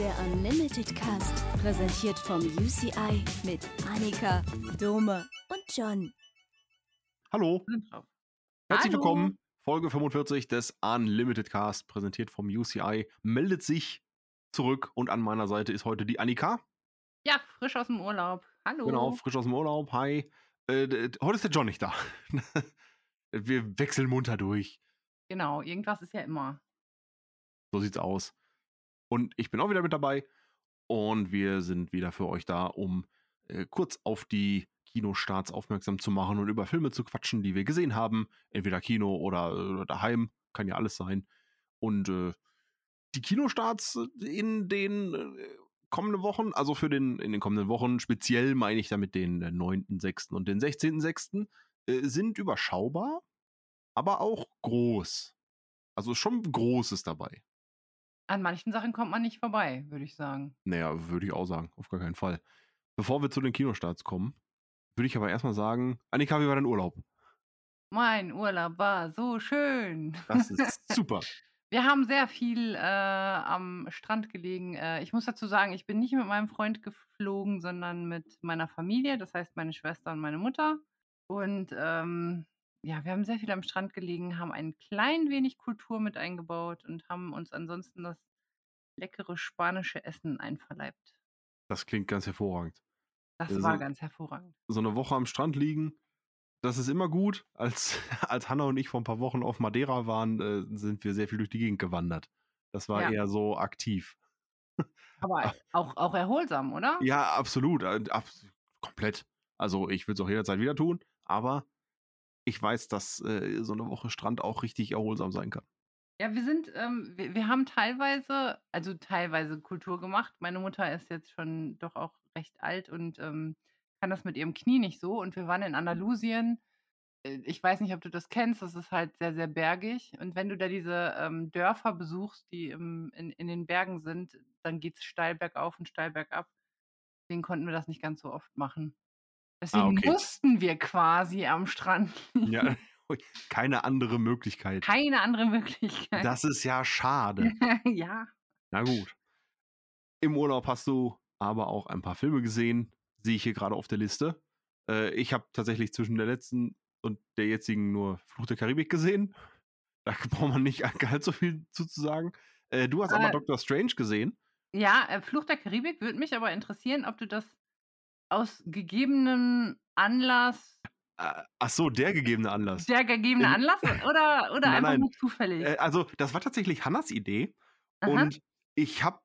Der Unlimited Cast, präsentiert vom UCI mit Annika, Dome und John. Hallo, herzlich Hallo. willkommen. Folge 45 des Unlimited Cast, präsentiert vom UCI, meldet sich zurück und an meiner Seite ist heute die Annika. Ja, frisch aus dem Urlaub. Hallo. Genau, frisch aus dem Urlaub. Hi. Äh, heute ist der John nicht da. Wir wechseln munter durch. Genau, irgendwas ist ja immer. So sieht's aus. Und ich bin auch wieder mit dabei. Und wir sind wieder für euch da, um äh, kurz auf die Kinostarts aufmerksam zu machen und über Filme zu quatschen, die wir gesehen haben. Entweder Kino oder, äh, daheim. Kann ja alles sein. Und äh, die Kinostarts in den äh, kommenden Wochen, also für den, in den kommenden Wochen, speziell meine ich damit den äh, 9.6. und den 16.6., äh, sind überschaubar, aber auch groß. Also schon Großes dabei. An manchen Sachen kommt man nicht vorbei, würde ich sagen. Naja, würde ich auch sagen, auf gar keinen Fall. Bevor wir zu den Kinostarts kommen, würde ich aber erstmal sagen, Annika, wie war dein Urlaub? Mein Urlaub war so schön. Das ist super. Wir haben sehr viel äh, am Strand gelegen. Äh, ich muss dazu sagen, ich bin nicht mit meinem Freund geflogen, sondern mit meiner Familie, das heißt meine Schwester und meine Mutter. Und ähm, ja, wir haben sehr viel am Strand gelegen, haben ein klein wenig Kultur mit eingebaut und haben uns ansonsten das leckere spanische Essen einverleibt. Das klingt ganz hervorragend. Das Also- war ganz hervorragend. So eine Woche am Strand liegen, das ist immer gut. Als, als Hanna und ich vor ein paar Wochen auf Madeira waren, äh, sind wir sehr viel durch die Gegend gewandert. Das war Ja. eher so aktiv. Aber auch, auch erholsam, oder? Ja, absolut. äh, ab, komplett. Also ich würde es auch jederzeit wieder tun, aber ich weiß, dass äh, so eine Woche Strand auch richtig erholsam sein kann. Ja, wir sind, ähm, wir, wir haben teilweise, also teilweise Kultur gemacht. Meine Mutter ist jetzt schon doch auch recht alt und ähm, kann das mit ihrem Knie nicht so. Und wir waren in Andalusien. Äh, Ich weiß nicht, ob du das kennst, das ist halt sehr, sehr bergig. Und wenn du da diese ähm, Dörfer besuchst, die im, in, in den Bergen sind, dann geht es steil bergauf und steil bergab. Deswegen konnten wir das nicht ganz so oft machen. Deswegen Ah, okay. mussten wir quasi am Strand. Ja, keine andere Möglichkeit. Keine andere Möglichkeit. Das ist ja schade. ja. Na gut. Im Urlaub hast du aber auch ein paar Filme gesehen, sehe ich hier gerade auf der Liste. Äh, ich habe tatsächlich zwischen der letzten und der jetzigen nur Fluch der Karibik gesehen. Da braucht man nicht ganz so viel zu, zu sagen. Äh, du hast aber Äh, Doctor Strange gesehen. Ja, äh, Fluch der Karibik würde mich aber interessieren, ob du das aus gegebenem Anlass, Äh, ach so, der gegebene Anlass. der gegebene In- Anlass oder, oder Nein, einfach nein. nur zufällig? Äh, also, das war tatsächlich Hannas Idee. Aha. Und ich habe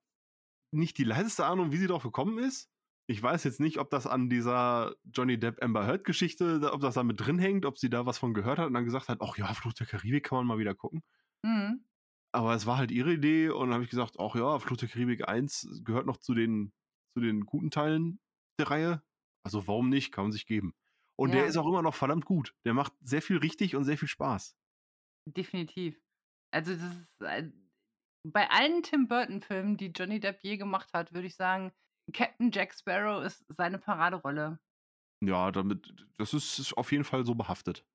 nicht die leiseste Ahnung, wie sie drauf gekommen ist. Ich weiß jetzt nicht, ob das an dieser Johnny Depp Amber Heard Geschichte, ob das da mit drin hängt, ob sie da was von gehört hat und dann gesagt hat, ach ja, Fluch der Karibik kann man mal wieder gucken. Mhm. Aber es war halt ihre Idee und dann habe ich gesagt, ach ja, Fluch der Karibik 1 gehört noch zu den, zu den guten Teilen der Reihe. Also warum nicht? Kann man sich geben. Und der Ja. ist auch immer noch verdammt gut. Der macht sehr viel richtig und sehr viel Spaß. Definitiv. Also das ist äh, bei allen Tim Burton-Filmen, die Johnny Depp je gemacht hat, würde ich sagen, Captain Jack Sparrow ist seine Paraderolle. Ja, damit, das ist ist auf jeden Fall so behaftet.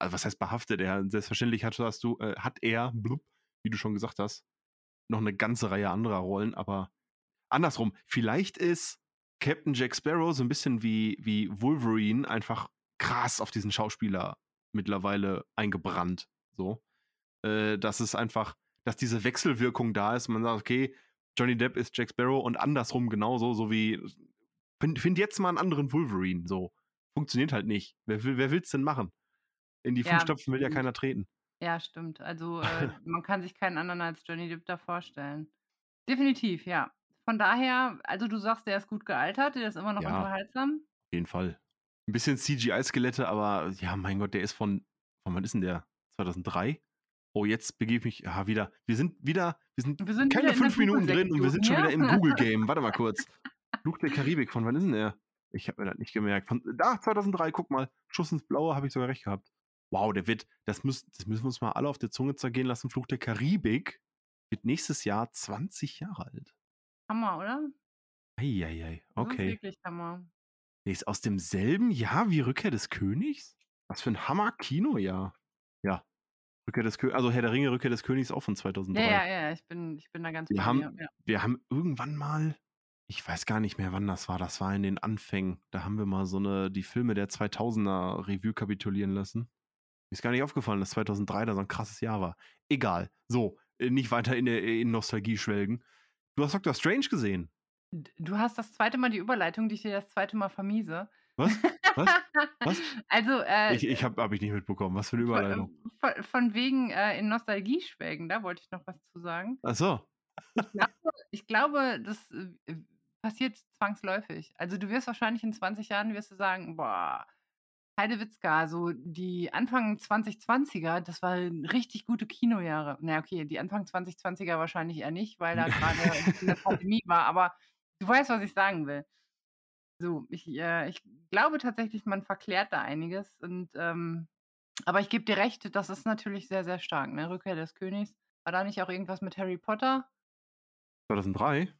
Also was heißt behaftet? Er, selbstverständlich hat, hast du, äh, hat er, blub, wie du schon gesagt hast, noch eine ganze Reihe anderer Rollen, aber andersrum, vielleicht ist Captain Jack Sparrow so ein bisschen wie, wie Wolverine einfach krass auf diesen Schauspieler mittlerweile eingebrannt. So. Äh, dass es einfach, dass diese Wechselwirkung da ist. Man sagt, okay, Johnny Depp ist Jack Sparrow und andersrum genauso, so wie find, find jetzt mal einen anderen Wolverine. So. Funktioniert halt nicht. Wer, will- wer will's denn machen? In die Ja, Fußstapfen will ja keiner treten. Ja, stimmt. Also äh, man kann sich keinen anderen als Johnny Depp da vorstellen. Definitiv, ja. Von daher, also du sagst, der ist gut gealtert, der ist immer noch Ja. unterhaltsam. Auf jeden Fall. Ein bisschen CGI-Skelette, aber ja, mein Gott, der ist von, von wann ist denn der? 2003? Oh, jetzt begebe ich mich, ja, wieder. Wir sind wieder, wir sind, Wir sind keine fünf Minuten drin und wir sind schon wieder im Google-Game. Warte mal kurz. Fluch der Karibik, von wann ist denn der? Ich habe mir das nicht gemerkt. Von, da, 2003, guck mal. Schuss ins Blaue, habe ich sogar recht gehabt. Wow, der wird, das, müß, das müssen wir uns mal alle auf der Zunge zergehen lassen. Fluch der Karibik wird nächstes Jahr 20 Jahre alt. Hammer, oder? Eieiei, Das ist okay. wirklich Hammer. Der ist aus demselben Jahr wie Rückkehr des Königs? Was für ein Hammer-Kinojahr. Ja, Rückkehr des Königs, also Herr der Ringe, Rückkehr des Königs auch von Ja, 2003. ja, ja, ich bin, ich bin da ganz Wir haben, dir. Ja. wir haben irgendwann mal, ich weiß gar nicht mehr, wann das war, das war in den Anfängen, da haben wir mal so eine, die Filme der 2000er Revue kapitulieren lassen. Mir ist gar nicht aufgefallen, dass 2003 da so ein krasses Jahr war. Egal. So, äh, nicht weiter in, der, in Nostalgie schwelgen. Du hast Doctor Strange gesehen. Du hast das zweite Mal die Überleitung, die ich dir das zweite Mal vermiese. Was? Was? Was? Also, äh, Ich, ich habe hab ich nicht mitbekommen. Was für eine von, Überleitung. von, von wegen äh, in Nostalgie schwelgen, da wollte ich noch was zu sagen. Ach so. Ich glaube, ich glaube das äh, passiert zwangsläufig. Also du wirst wahrscheinlich in 20 Jahren wirst du sagen, boah, Heidewitzka, so die Anfang 2020er, das waren richtig gute Kinojahre. Na okay, die Anfang 2020er wahrscheinlich eher nicht, weil da gerade eine Pandemie war, aber du weißt, was ich sagen will. So, ich, äh, ich glaube tatsächlich, man verklärt da einiges und ähm, aber ich gebe dir recht, das ist natürlich sehr, sehr stark, ne? Rückkehr des Königs. War da nicht auch irgendwas mit Harry Potter? 2003?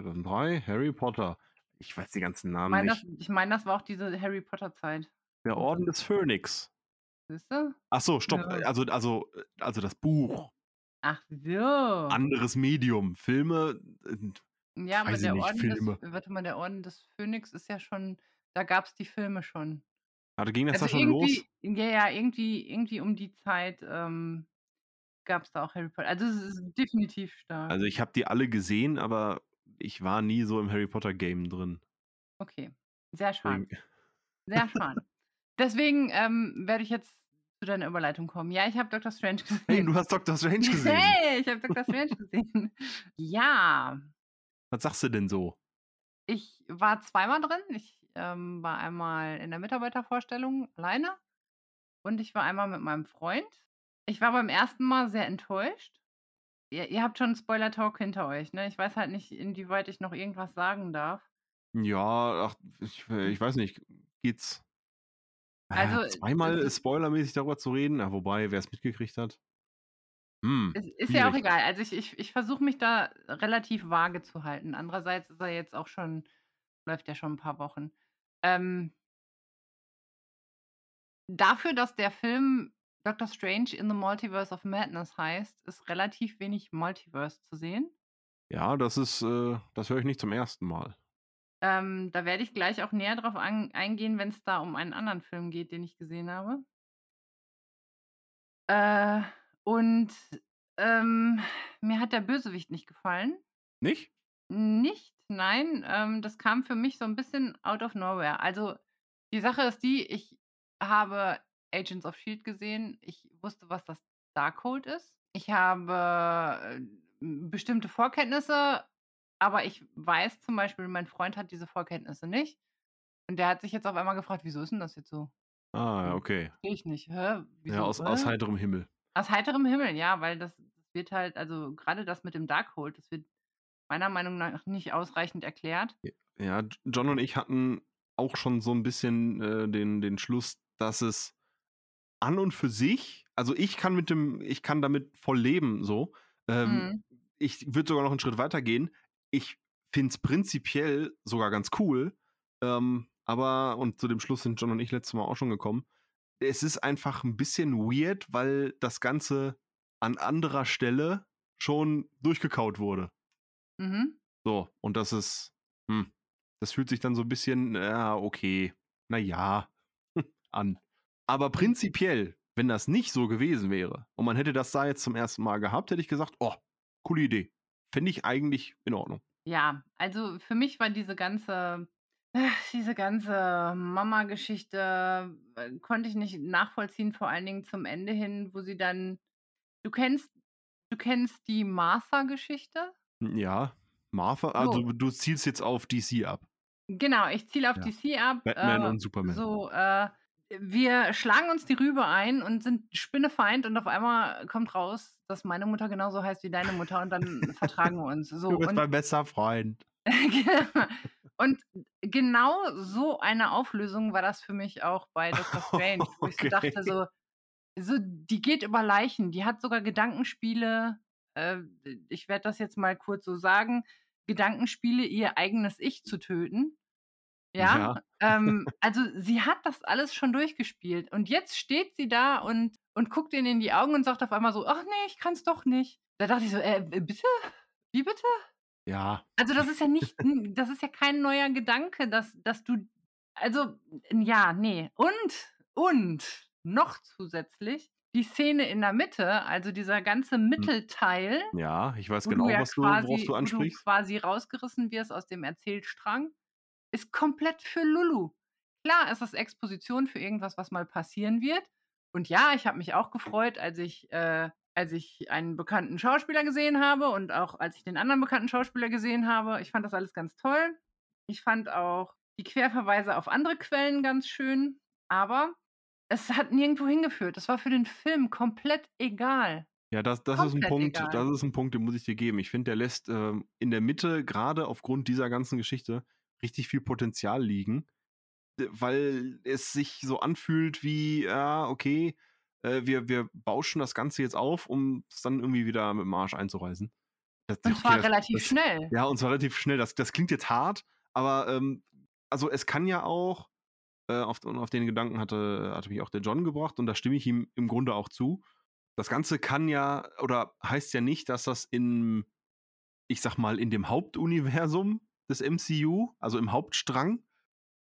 2003? Harry Potter. Ich weiß die ganzen Ich Namen meine, nicht. das, ich mein, das war auch diese Harry Potter-Zeit. Der Orden des Phönix. Siehst du? Ach so, stopp. Ja. Also, also, also das Buch. Ach so. Anderes Medium. Filme. äh, Ja, aber der nicht, Orden Filme. des, warte mal, der Orden des Phönix ist ja schon, da gab es die Filme schon. Also ging das Also da schon los? ja, ja, irgendwie, irgendwie um die Zeit ähm, gab es da auch Harry Potter. Also es ist definitiv stark. Also ich habe die alle gesehen, aber ich war nie so im Harry Potter Game drin. okay, sehr schade. Sehr schade. Deswegen ähm, werde ich jetzt zu deiner Überleitung kommen. Ja, ich habe Dr. Strange gesehen. Hey, du hast Doctor Strange gesehen. Hey, ich habe Dr. Strange gesehen. Ja, Was sagst du denn so? ich war zweimal drin. Ich ähm, war einmal in der Mitarbeitervorstellung alleine und ich war einmal mit meinem Freund. Ich war beim ersten Mal sehr enttäuscht. Ihr, ihr habt schon Spoiler-Talk hinter euch, ne? Ich weiß halt nicht, inwieweit ich noch irgendwas sagen darf. Ja, ach, ich, ich weiß nicht. Geht's? Also, zweimal es ist- spoilermäßig darüber zu reden, ah, wobei, wer es mitgekriegt hat. Hm, Es ist ja auch egal. Also ich, ich, ich versuche mich da relativ vage zu halten. Andererseits ist er jetzt auch schon, läuft ja schon ein paar Wochen. Ähm, dafür, dass der Film Doctor Strange in the Multiverse of Madness heißt, ist relativ wenig Multiverse zu sehen. Ja, das ist, äh, das höre ich nicht zum ersten Mal. Ähm, da werde ich gleich auch näher drauf an, eingehen, wenn es da um einen anderen Film geht, den ich gesehen habe. Äh, und ähm, mir hat der Bösewicht nicht gefallen. Nicht? Nicht, nein. Ähm, das kam für mich so ein bisschen out of nowhere. Also die Sache ist die, ich habe Agents of Shield gesehen. Ich wusste, was das Darkhold ist. Ich habe äh, bestimmte Vorkenntnisse, aber ich weiß zum Beispiel, mein Freund hat diese Vorkenntnisse nicht. Und der hat sich jetzt auf einmal gefragt, wieso ist denn das jetzt so? Ah, ja, Hm. okay. Verstehe ich nicht. Hä? Wieso? Ja, aus, aus heiterem Himmel. Aus heiterem Himmel, ja, weil das, das wird halt, also gerade das mit dem Darkhold, das wird meiner Meinung nach nicht ausreichend erklärt. Ja, John und ich hatten auch schon so ein bisschen äh, den, den Schluss, dass es an und für sich, also ich kann mit dem, ich kann damit voll leben, so. Ähm, Mhm. Ich würde sogar noch einen Schritt weiter gehen. Ich finde es prinzipiell sogar ganz cool. Ähm, aber, und zu dem Schluss sind John und ich letztes Mal auch schon gekommen, es ist einfach ein bisschen weird, weil das Ganze an anderer Stelle schon durchgekaut wurde. Mhm. So, und das ist, hm, das fühlt sich dann so ein bisschen, ja, okay, naja, an. Aber prinzipiell, wenn das nicht so gewesen wäre und man hätte das da jetzt zum ersten Mal gehabt, hätte ich gesagt, oh, coole Idee. Fände ich eigentlich in Ordnung. Ja, also für mich war diese ganze, äh, diese ganze Mama-Geschichte, äh, konnte ich nicht nachvollziehen, vor allen Dingen zum Ende hin, wo sie dann, du kennst, du kennst die Martha-Geschichte? Ja, Martha, also So. du zielst jetzt auf DC ab. Genau, ich ziele auf Ja. DC ab. Batman äh, und Superman. So, äh, wir schlagen uns die Rübe ein und sind Spinnefeind und auf einmal kommt raus, dass meine Mutter genauso heißt wie deine Mutter und dann vertragen wir uns. So, du bist und mein bester Freund. Und genau so eine Auflösung war das für mich auch bei Dr. Strange, wo ich so Okay. dachte, so, so, die geht über Leichen, die hat sogar Gedankenspiele, äh, ich werde das jetzt mal kurz so sagen, Gedankenspiele, ihr eigenes Ich zu töten. Ja, Ja. ähm, also sie hat das alles schon durchgespielt und jetzt steht sie da und und guckt ihnen in die Augen und sagt auf einmal so: „Ach ne, ich kann's doch nicht.“ Da dachte ich so: „Äh, bitte? Wie bitte?“ Ja. Also, das ist ja nicht das ist ja kein neuer Gedanke, dass dass du also, ja, ne. Und und noch zusätzlich die Szene in der Mitte, also dieser ganze Hm. Mittelteil, Ja, ich weiß genau, du ja was du worauf du wo du ansprichst. quasi rausgerissen wirst aus dem Erzählstrang, ist komplett für Lulu. Klar ist das Exposition für irgendwas, was mal passieren wird. Und ja, ich habe mich auch gefreut, als ich äh, als ich einen bekannten Schauspieler gesehen habe und auch als ich den anderen bekannten Schauspieler gesehen habe. Ich fand das alles ganz toll. Ich fand auch die Querverweise auf andere Quellen ganz schön, aber es hat nirgendwo hingeführt. Das war für den Film komplett egal. Ja, das das ist 'n Komplett Punkt egal. das ist 'n Punkt, den muss ich dir geben. Ich finde, der lässt, ähm, in der Mitte, grade aufgrund dieser ganzen Geschichte, richtig viel Potenzial liegen, weil es sich so anfühlt wie, ja, okay, äh, wir wir bauschen das Ganze jetzt auf, um's dann irgendwie wieder mit'm Arsch einzureißen. Das Und okay, zwar das relativ das schnell. ja, und zwar relativ schnell. Das das klingt jetzt hart, aber, ähm, also, es kann ja auch, äh, auf und auf den Gedanken hatte hatte mich auch der John gebracht und da stimme ich ihm im Grunde auch zu. Das Ganze kann ja oder heißt ja nicht, dass das in ich sage mal, in dem Hauptuniversum des MCU, also im Hauptstrang,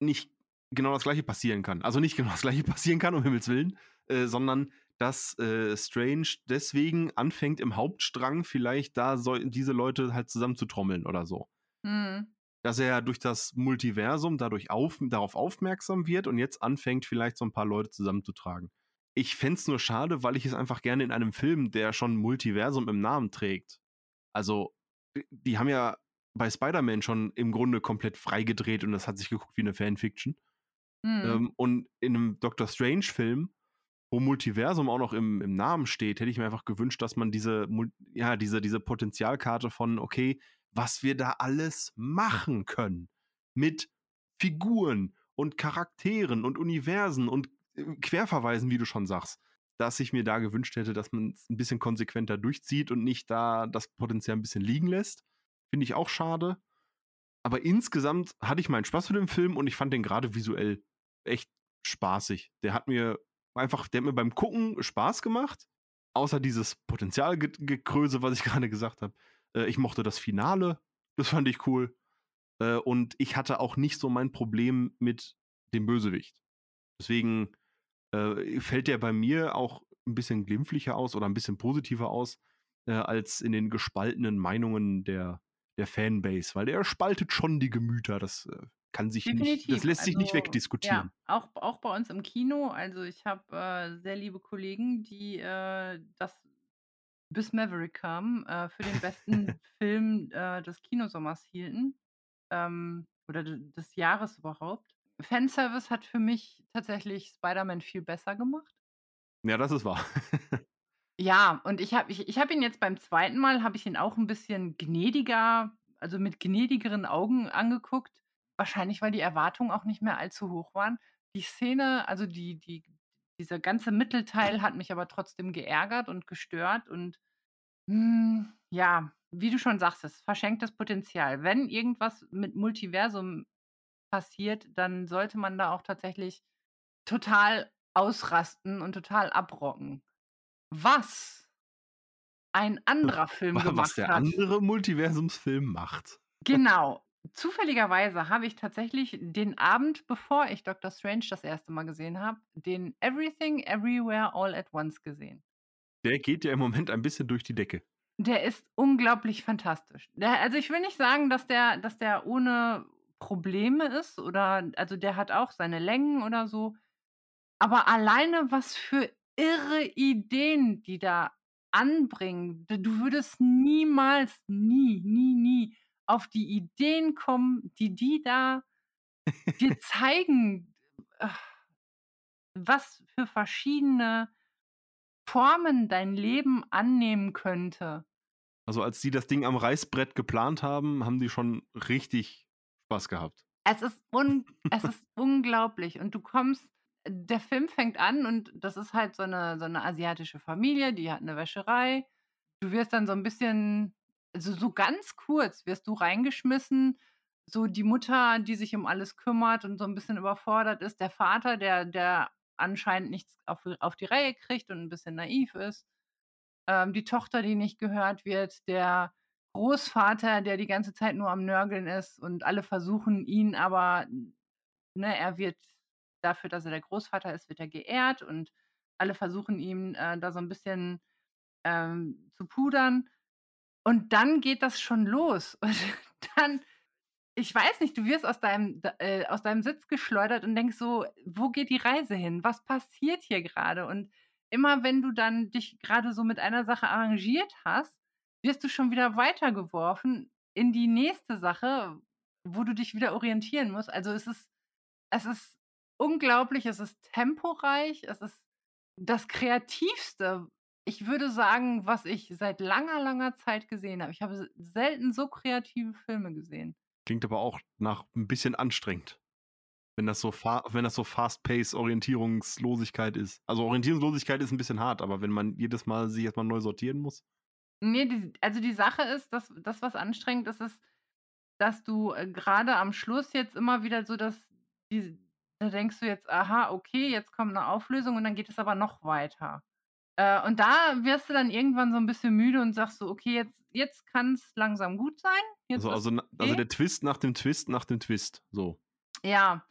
nicht genau das Gleiche passieren kann. Also, nicht genau das Gleiche passieren kann, um Himmels Willen, äh, sondern dass, äh, Strange deswegen anfängt, im Hauptstrang vielleicht da soll diese Leute halt zusammenzutrommeln oder so. Mhm. Dass er durch das Multiversum dadurch auf darauf aufmerksam wird und jetzt anfängt, vielleicht so 'n paar Leute zusammenzutragen. Ich fände es nur schade, weil ich es einfach gerne in einem Film, der schon Multiversum im Namen trägt also, die haben ja bei Spider-Man schon im Grunde komplett freigedreht und das hat sich geguckt wie 'ne Fanfiction. Mhm. Ähm, und in 'nem Doctor-Strange-Film, wo Multiversum auch noch im im Namen steht, hätte ich mir einfach gewünscht, dass man diese ja, diese diese Potenzialkarte von, okay, was wir da alles machen können mit Figuren und Charakteren und Universen und, äh, Querverweisen, wie du schon sagst, dass ich mir da gewünscht hätte, dass man's 'n bisschen konsequenter durchzieht und nicht da das Potenzial 'n bisschen liegen lässt. Finde ich auch schade. Aber insgesamt hatte ich meinen Spaß mit dem Film und ich fand den grade visuell echt spaßig. Der hat mir einfach der hat mir beim Gucken Spaß gemacht, außer dieses Potenzialget Gekröse, was ich grade gesagt habe. Äh, ich mochte das Finale, das fand ich cool. Äh, und ich hatte auch nicht so mein Problem mit dem Bösewicht. Deswegen, äh, fällt der bei mir auch 'n bisschen glimpflicher aus oder 'n bisschen positiver aus, äh, als in den gespaltenen Meinungen der der Fanbase, weil der spaltet schon die Gemüter. Das, äh, kann sich nicht das Definitiv. lässt sich nicht Also, wegdiskutieren. ja, auch auch bei uns im Kino. Also, ich habe, äh, sehr liebe Kollegen, die, äh, das bis Maverick kam, äh, für den besten Film, äh, des Kinosommers hielten, ähm, oder des Jahres überhaupt. Fanservice hat für mich tatsächlich Spider-Man viel besser gemacht. Ja, das ist wahr. Ja, und ich habe ich ich habe ihn jetzt beim 2. Mal habe ich ihn auch 'n bisschen gnädiger also, mit gnädigeren Augen angeguckt. Wahrscheinlich, weil die Erwartungen auch nicht mehr allzu hoch waren. Die Szene also, die die dieser ganze Mittelteil hat mich aber trotzdem geärgert und gestört und, hm, ja, wie du schon sagtest, verschenktes Potenzial. Wenn irgendwas mit Multiversum passiert, dann sollte man da auch tatsächlich total ausrasten und total abrocken. Was ein anderer Film Wa was gemacht der hat andere Multiversumsfilm macht. Genau. Zufälligerweise habe ich tatsächlich den Abend, bevor ich Doctor Strange das 1. Mal gesehen habe, den Everything Everywhere All at Once gesehen. Der geht ja im Moment ein bisschen durch die Decke. Der ist unglaublich fantastisch. Der also, ich will nicht sagen, dass der dass der ohne Probleme ist oder also, der hat auch seine Längen oder so. Aber alleine, was für irre Ideen die da anbringen. Du würdest niemals, nie, nie, nie auf die Ideen kommen, die die da dir zeigen, was für verschiedene Formen dein Leben annehmen könnte. Also, als die das Ding am Reißbrett geplant haben, haben die schon richtig Spaß gehabt. Es ist un es ist unglaublich und du kommst der Film fängt an und das ist halt so 'ne so 'ne asiatische Familie, die hat 'ne Wäscherei. Du wirst dann so 'n bisschen also, so ganz kurz wirst du reingeschmissen so die Mutter, die sich um alles kümmert und so ein bisschen überfordert ist, der Vater, der der anscheinend nichts auf auf die Reihe kriegt und ein bisschen naiv ist, ähm, die Tochter, die nicht gehört wird, der Großvater, der die ganze Zeit nur am Nörgeln ist und alle versuchen ihn aber ne, er wird dafür, dass er der Großvater ist, wird er geehrt und alle versuchen ihm äh, da so ein bisschen ähm, zu pudern. Und dann geht das schon los. Und dann, ich weiß nicht, du wirst aus deinem, äh, aus deinem Sitz geschleudert und denkst so, wo geht die Reise hin? Was passiert hier gerade? Und immer wenn du dann dich gerade so mit einer Sache arrangiert hast, wirst du schon wieder weitergeworfen in die nächste Sache, wo du dich wieder orientieren musst. Also es ist, es ist unglaublich, es ist temporeich, es ist das Kreativste, ich würde sagen, was ich seit langer, langer Zeit gesehen habe. Ich habe selten so kreative Filme gesehen. Klingt aber auch nach ein bisschen anstrengend. Wenn das so, wenn das so Fast-Pace Orientierungslosigkeit ist. Also Orientierungslosigkeit ist ein bisschen hart, aber wenn man jedes Mal sich erstmal neu sortieren muss. Nee, die, also die Sache ist, dass das, was anstrengend ist, ist, dass du äh, gerade am Schluss jetzt immer wieder so, dass die, da denkst du jetzt, aha, okay, jetzt kommt eine Auflösung und dann geht es aber noch weiter. Äh, und da wirst du dann irgendwann so ein bisschen müde und sagst so, okay, jetzt, jetzt kann es langsam gut sein. Jetzt also, also, okay. also der Twist nach dem Twist nach dem Twist, so. Ja.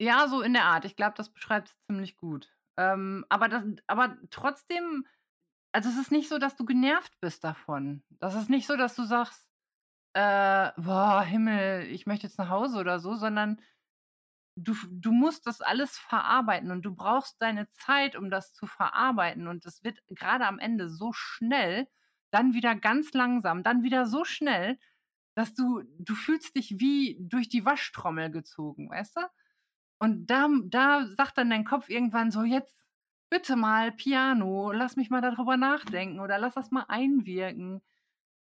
Ja, so in der Art. Ich glaube, das beschreibt es ziemlich gut. Ähm, aber, das, aber trotzdem, also es ist nicht so, dass du genervt bist davon. Das ist nicht so, dass du sagst, äh, boah, Himmel, ich möchte jetzt nach Hause oder so, sondern du, du musst das alles verarbeiten und du brauchst deine Zeit, um das zu verarbeiten. Und es wird gerade am Ende so schnell, dann wieder ganz langsam, dann wieder so schnell, dass du, du fühlst dich wie durch die Waschtrommel gezogen, weißt du? Und da, da sagt dann dein Kopf irgendwann so, jetzt bitte mal Piano, lass mich mal darüber nachdenken oder lass das mal einwirken.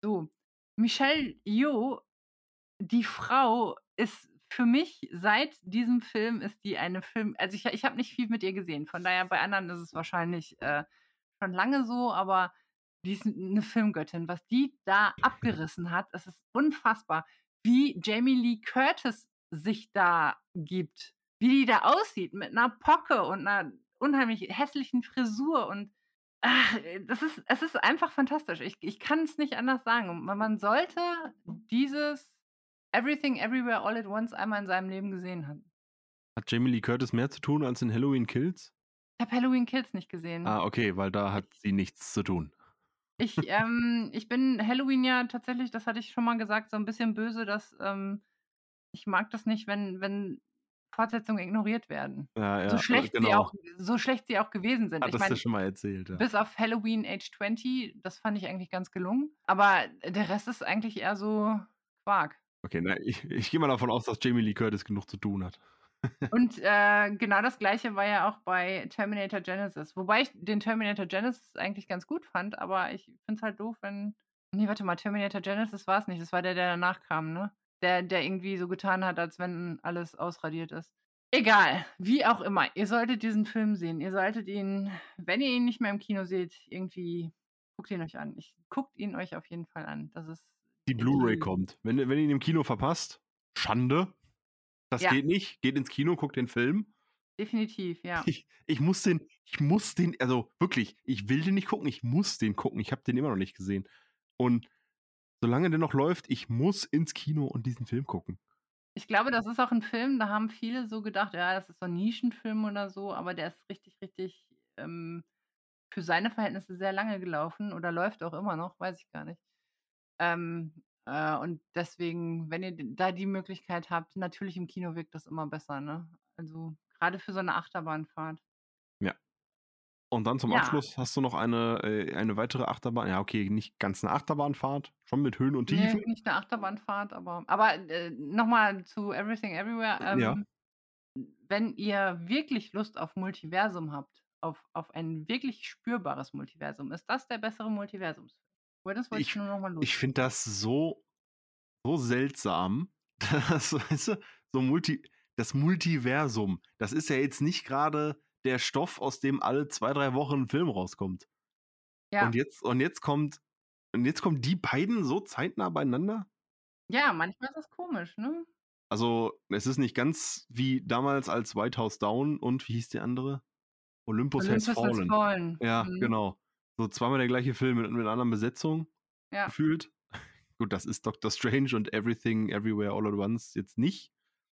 So, Michelle Yeoh, die Frau ist für mich seit diesem Film ist die eine Film, also ich, ich habe nicht viel mit ihr gesehen, von daher bei anderen ist es wahrscheinlich äh, schon lange so, aber die ist eine Filmgöttin. Was die da abgerissen hat, es ist unfassbar, wie Jamie Lee Curtis sich da gibt, wie die da aussieht mit einer Pocke und einer unheimlich hässlichen Frisur und ach, das ist, es ist einfach fantastisch. Ich, ich kann es nicht anders sagen. Man sollte dieses Everything Everywhere All at Once einmal in seinem Leben gesehen hat. Hat Jamie Lee Curtis mehr zu tun als in Halloween Kills? Ich habe Halloween Kills nicht gesehen. Ah, okay, weil da hat sie nichts zu tun. Ich, ähm, ich bin Halloween ja tatsächlich, das hatte ich schon mal gesagt, so ein bisschen böse, dass ähm, ich mag das nicht, wenn, wenn Fortsetzungen ignoriert werden. Ja, ja, so, schlecht genau. sie auch, so schlecht sie auch gewesen sind. Hattest ich mein, du schon mal erzählt. Ja. Bis auf Halloween Age 20, das fand ich eigentlich ganz gelungen. Aber der Rest ist eigentlich eher so Quark. Okay, na, ich, ich gehe mal davon aus, dass Jamie Lee Curtis genug zu tun hat. Und äh, genau das gleiche war ja auch bei Terminator Genesis. Wobei ich den Terminator Genesis eigentlich ganz gut fand, aber ich finde es halt doof, wenn. Nee, warte mal, Terminator Genesis war es nicht. Das war der, der danach kam, ne? Der, der irgendwie so getan hat, als wenn alles ausradiert ist. Egal, wie auch immer. Ihr solltet diesen Film sehen. Ihr solltet ihn, wenn ihr ihn nicht mehr im Kino seht, irgendwie guckt ihn euch an. Ich guckt ihn euch auf jeden Fall an. Das ist die Blu-ray kommt. Wenn, wenn ihr ihn im Kino verpasst, Schande. Das ja. geht nicht. Geht ins Kino, guckt den Film. Definitiv, ja. Ich, ich muss den, ich muss den, also wirklich, ich will den nicht gucken, ich muss den gucken. Ich habe den immer noch nicht gesehen. Und solange der noch läuft, ich muss ins Kino und diesen Film gucken. Ich glaube, das ist auch ein Film, da haben viele so gedacht, ja, das ist so ein Nischenfilm oder so, aber der ist richtig, richtig ähm, für seine Verhältnisse sehr lange gelaufen oder läuft auch immer noch, weiß ich gar nicht. Ähm, äh, und deswegen, wenn ihr da die Möglichkeit habt, natürlich im Kino wirkt das immer besser, ne? Also gerade für so eine Achterbahnfahrt. Ja. Und dann zum Ja. Abschluss hast du noch eine, äh, eine weitere Achterbahn. Ja, okay, nicht ganz eine Achterbahnfahrt, schon mit Höhen und Nee, Tiefen. nicht eine Achterbahnfahrt, aber aber äh, nochmal zu Everything Everywhere. Ja. Ähm, wenn ihr wirklich Lust auf Multiversum habt, auf, auf ein wirklich spürbares Multiversum, ist das der bessere Multiversumsfilm. Aber das wollte ich, Ich, nur nochmal ich finde das so, so seltsam. Das, weißt du, so Multi, das Multiversum, das ist ja jetzt nicht gerade der Stoff, aus dem alle zwei, drei Wochen ein Film rauskommt. Ja. Und jetzt, und jetzt kommt, und jetzt kommen die beiden so zeitnah beieinander? Ja, manchmal ist das komisch, ne? Also, es ist nicht ganz wie damals als White House Down und wie hieß die andere? Olympus, Has Olympus Has Fallen. Fallen. Ja, Mhm. genau. So zweimal der gleiche Film mit, mit einer anderen Besetzung Ja. gefühlt. Gut, das ist Doctor Strange und Everything Everywhere All at Once jetzt nicht.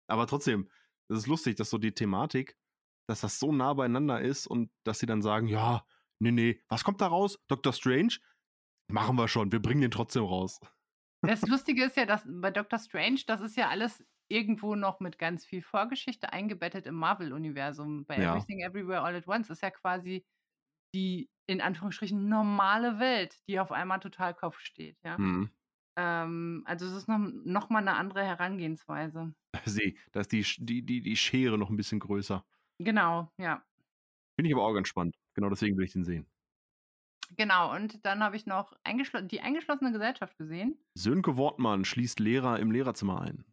Aber trotzdem, es ist lustig, dass so die Thematik, dass das so nah beieinander ist und dass sie dann sagen, ja, nee, nee, was kommt da raus? Doctor Strange? Machen wir schon, wir bringen den trotzdem raus. Das Lustige ist ja, dass bei Doctor Strange, das ist ja alles irgendwo noch mit ganz viel Vorgeschichte eingebettet im Marvel-Universum. Bei Ja. Everything Everywhere All at Once ist ja quasi die in Anführungsstrichen normale Welt, die auf einmal total Kopf steht, ja. Hm. Ähm, also es ist noch, noch mal eine andere Herangehensweise. Sie, da ist die, die, die, die Schere noch ein bisschen größer. Genau, ja. Finde ich aber auch ganz spannend. Genau deswegen will ich den sehen. Genau, und dann habe ich noch eingeschl die eingeschlossene Gesellschaft gesehen. Sönke Wortmann schließt Lehrer im Lehrerzimmer ein.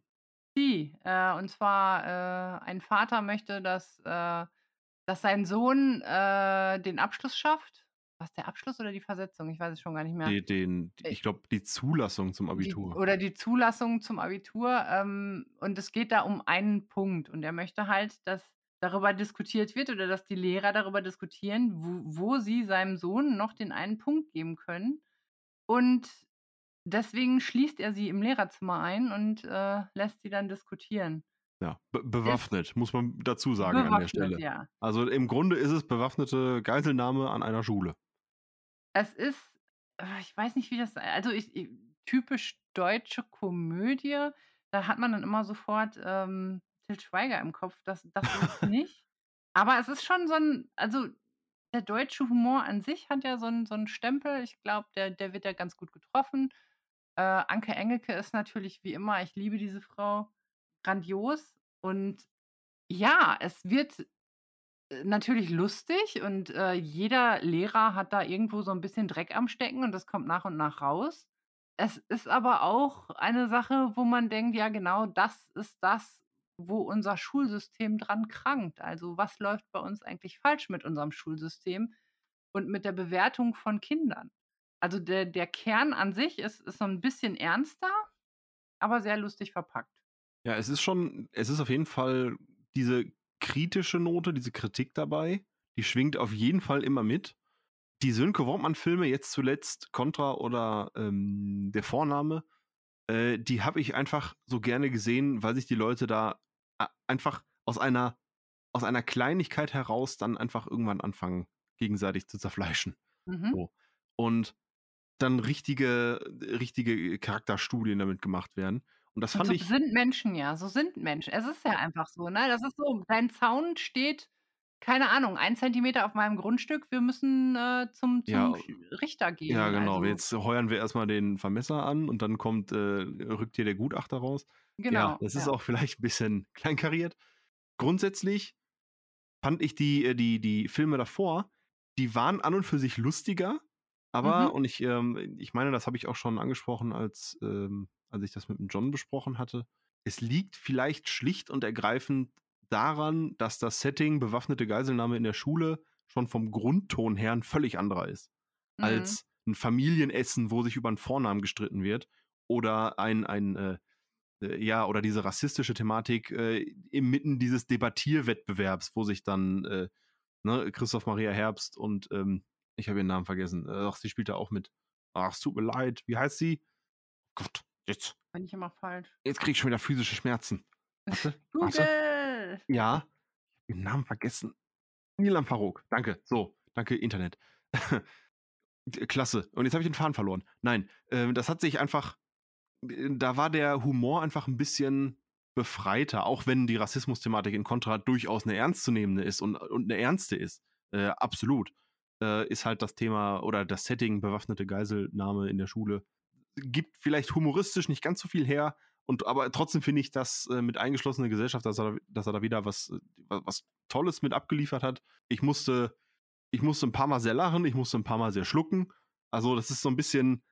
Die, äh, und zwar äh, ein Vater möchte, dass, äh, dass sein Sohn äh, den Abschluss schafft. Was der Abschluss oder die Versetzung? Ich weiß es schon gar nicht mehr. Die, den, die, Äh, ich glaube, die Zulassung zum Die, Abitur. oder die Zulassung zum Abitur. Ähm, und es geht da um einen Punkt. Und er möchte halt, dass darüber diskutiert wird oder dass die Lehrer darüber diskutieren, wo, wo sie seinem Sohn noch den einen Punkt geben können. Und deswegen schließt er sie im Lehrerzimmer ein und äh, lässt sie dann diskutieren. Ja, be bewaffnet, muss man dazu sagen an der Stelle. ja. Also im Grunde ist es bewaffnete Geiselnahme an einer Schule. Es ist, äh, ich weiß nicht, wie das, also ich, ich, typisch deutsche Komödie, da hat man dann immer sofort ähm, Til Schweiger im Kopf. Das, das ist nicht. Aber es ist schon so ein, also der deutsche Humor an sich hat ja so einen, so einen Stempel. Ich glaube, der, der wird ja ganz gut getroffen. Äh, Anke Engelke ist natürlich wie immer, ich liebe diese Frau, grandios. Und ja, es wird äh, natürlich lustig und äh, jeder Lehrer hat da irgendwo so ein bisschen Dreck am Stecken und das kommt nach und nach raus. Es ist aber auch eine Sache, wo man denkt, ja genau, das ist das, wo unser Schulsystem dran krankt. Also was läuft bei uns eigentlich falsch mit unserem Schulsystem und mit der Bewertung von Kindern? Also der, der Kern an sich ist, ist so ein bisschen ernster, aber sehr lustig verpackt. Ja, es ist schon, es ist auf jeden Fall diese kritische Note, diese Kritik dabei, die schwingt auf jeden Fall immer mit. Die Sönke Wortmann-Filme, jetzt zuletzt Contra oder ähm, der Vorname, äh, die habe ich einfach so gerne gesehen, weil sich die Leute da a- einfach aus einer, aus einer Kleinigkeit heraus dann einfach irgendwann anfangen, gegenseitig zu zerfleischen. Mhm. So. Und dann richtige, richtige Charakterstudien damit gemacht werden. Und das Und fand so ich. sind Menschen ja, so sind Menschen. Es ist ja einfach so, ne? Das ist so, dein Zaun steht, keine Ahnung, ein Zentimeter auf meinem Grundstück. Wir müssen äh, zum, zum Ja, Richter gehen. Ja, genau. Also, Jetzt heuern wir erstmal den Vermesser an und dann kommt, äh, rückt hier der Gutachter raus. genau. Ja, das ist ja. auch vielleicht ein bisschen kleinkariert. Grundsätzlich fand ich die, äh, die, die Filme davor, die waren an und für sich lustiger, aber, Mhm. und ich, ähm, ich meine, das habe ich auch schon angesprochen, als, ähm, als ich das mit dem John besprochen hatte. Es liegt vielleicht schlicht und ergreifend daran, dass das Setting bewaffnete Geiselnahme in der Schule schon vom Grundton her ein völlig anderer ist Mhm. als ein Familienessen, wo sich über einen Vornamen gestritten wird oder ein, ein äh, äh, ja, oder diese rassistische Thematik äh, inmitten dieses Debattierwettbewerbs, wo sich dann äh, ne, Christoph Maria Herbst und ähm, ich habe ihren Namen vergessen. Äh, ach, sie spielt da auch mit. Ach, es tut mir leid. Wie heißt sie? Gott, jetzt, Bin ich immer falsch. jetzt kriege ich schon wieder physische Schmerzen. Warte, warte. Google! Ja, ich habe den Namen vergessen. Nilam Farouk. Danke. So, danke Internet. Klasse. Und jetzt habe ich den Faden verloren. Nein, ähm, das hat sich einfach, äh, da war der Humor einfach ein bisschen befreiter, auch wenn die Rassismus-Thematik in Contra durchaus eine ernstzunehmende ist und, und eine ernste ist. Äh, absolut. Äh, ist halt das Thema oder das Setting bewaffnete Geiselnahme in der Schule. Gibt vielleicht humoristisch nicht ganz so viel her, und aber trotzdem finde ich, dass äh, mit eingeschlossener Gesellschaft, dass er, dass er da wieder was, äh, was, was Tolles mit abgeliefert hat. Ich musste, ich musste ein paar Mal sehr lachen, ich musste ein paar Mal sehr schlucken. Also, das ist so ein bisschen,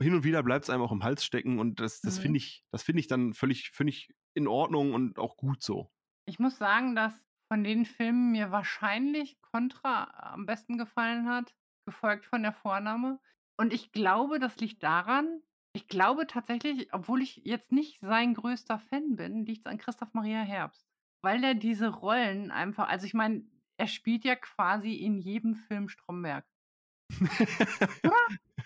hin und wieder bleibt es einem auch im Hals stecken und das, das Mhm. finde ich, das finde ich dann völlig, finde ich in Ordnung und auch gut so. Ich muss sagen, dass von den Filmen mir wahrscheinlich Contra am besten gefallen hat, gefolgt von der Vorname. Und ich glaube, das liegt daran, Ich glaube tatsächlich, obwohl ich jetzt nicht sein größter Fan bin, liegt's an Christoph Maria Herbst. Weil er diese Rollen einfach also ich meine, er spielt ja quasi in jedem Film Stromberg. Oder?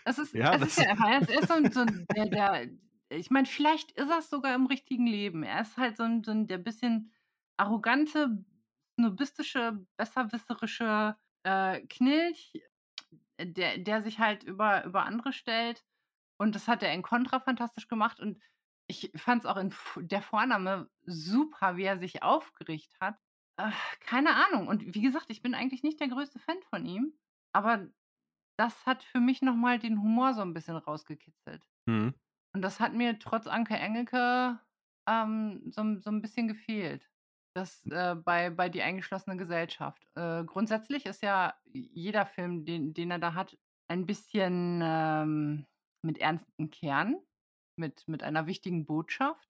Es ist Ja, es das ist ja einfach er ist er so 'n so 'n der der ich meine, vielleicht ist er's sogar im richtigen Leben. Er ist halt so 'n so 'n der bisschen arrogante, snobistische, besserwisserische, äh, Knilch, der der sich halt über über andere stellt. Und das hat er in Contra fantastisch gemacht und ich fand's auch in Der Vorname super, wie er sich aufgeregt hat. Äh, keine Ahnung. Und wie gesagt, ich bin eigentlich nicht der größte Fan von ihm, aber das hat für mich noch mal den Humor so 'n bisschen rausgekitzelt. Mhm. Und das hat mir trotz Anke Engelke, ähm, so so 'n bisschen gefehlt. Das, äh, bei bei Die eingeschlossene Gesellschaft. Äh, grundsätzlich ist ja jeder Film, den den er da hat, ein bisschen, ähm, mit ernsten Kern, mit mit einer wichtigen Botschaft.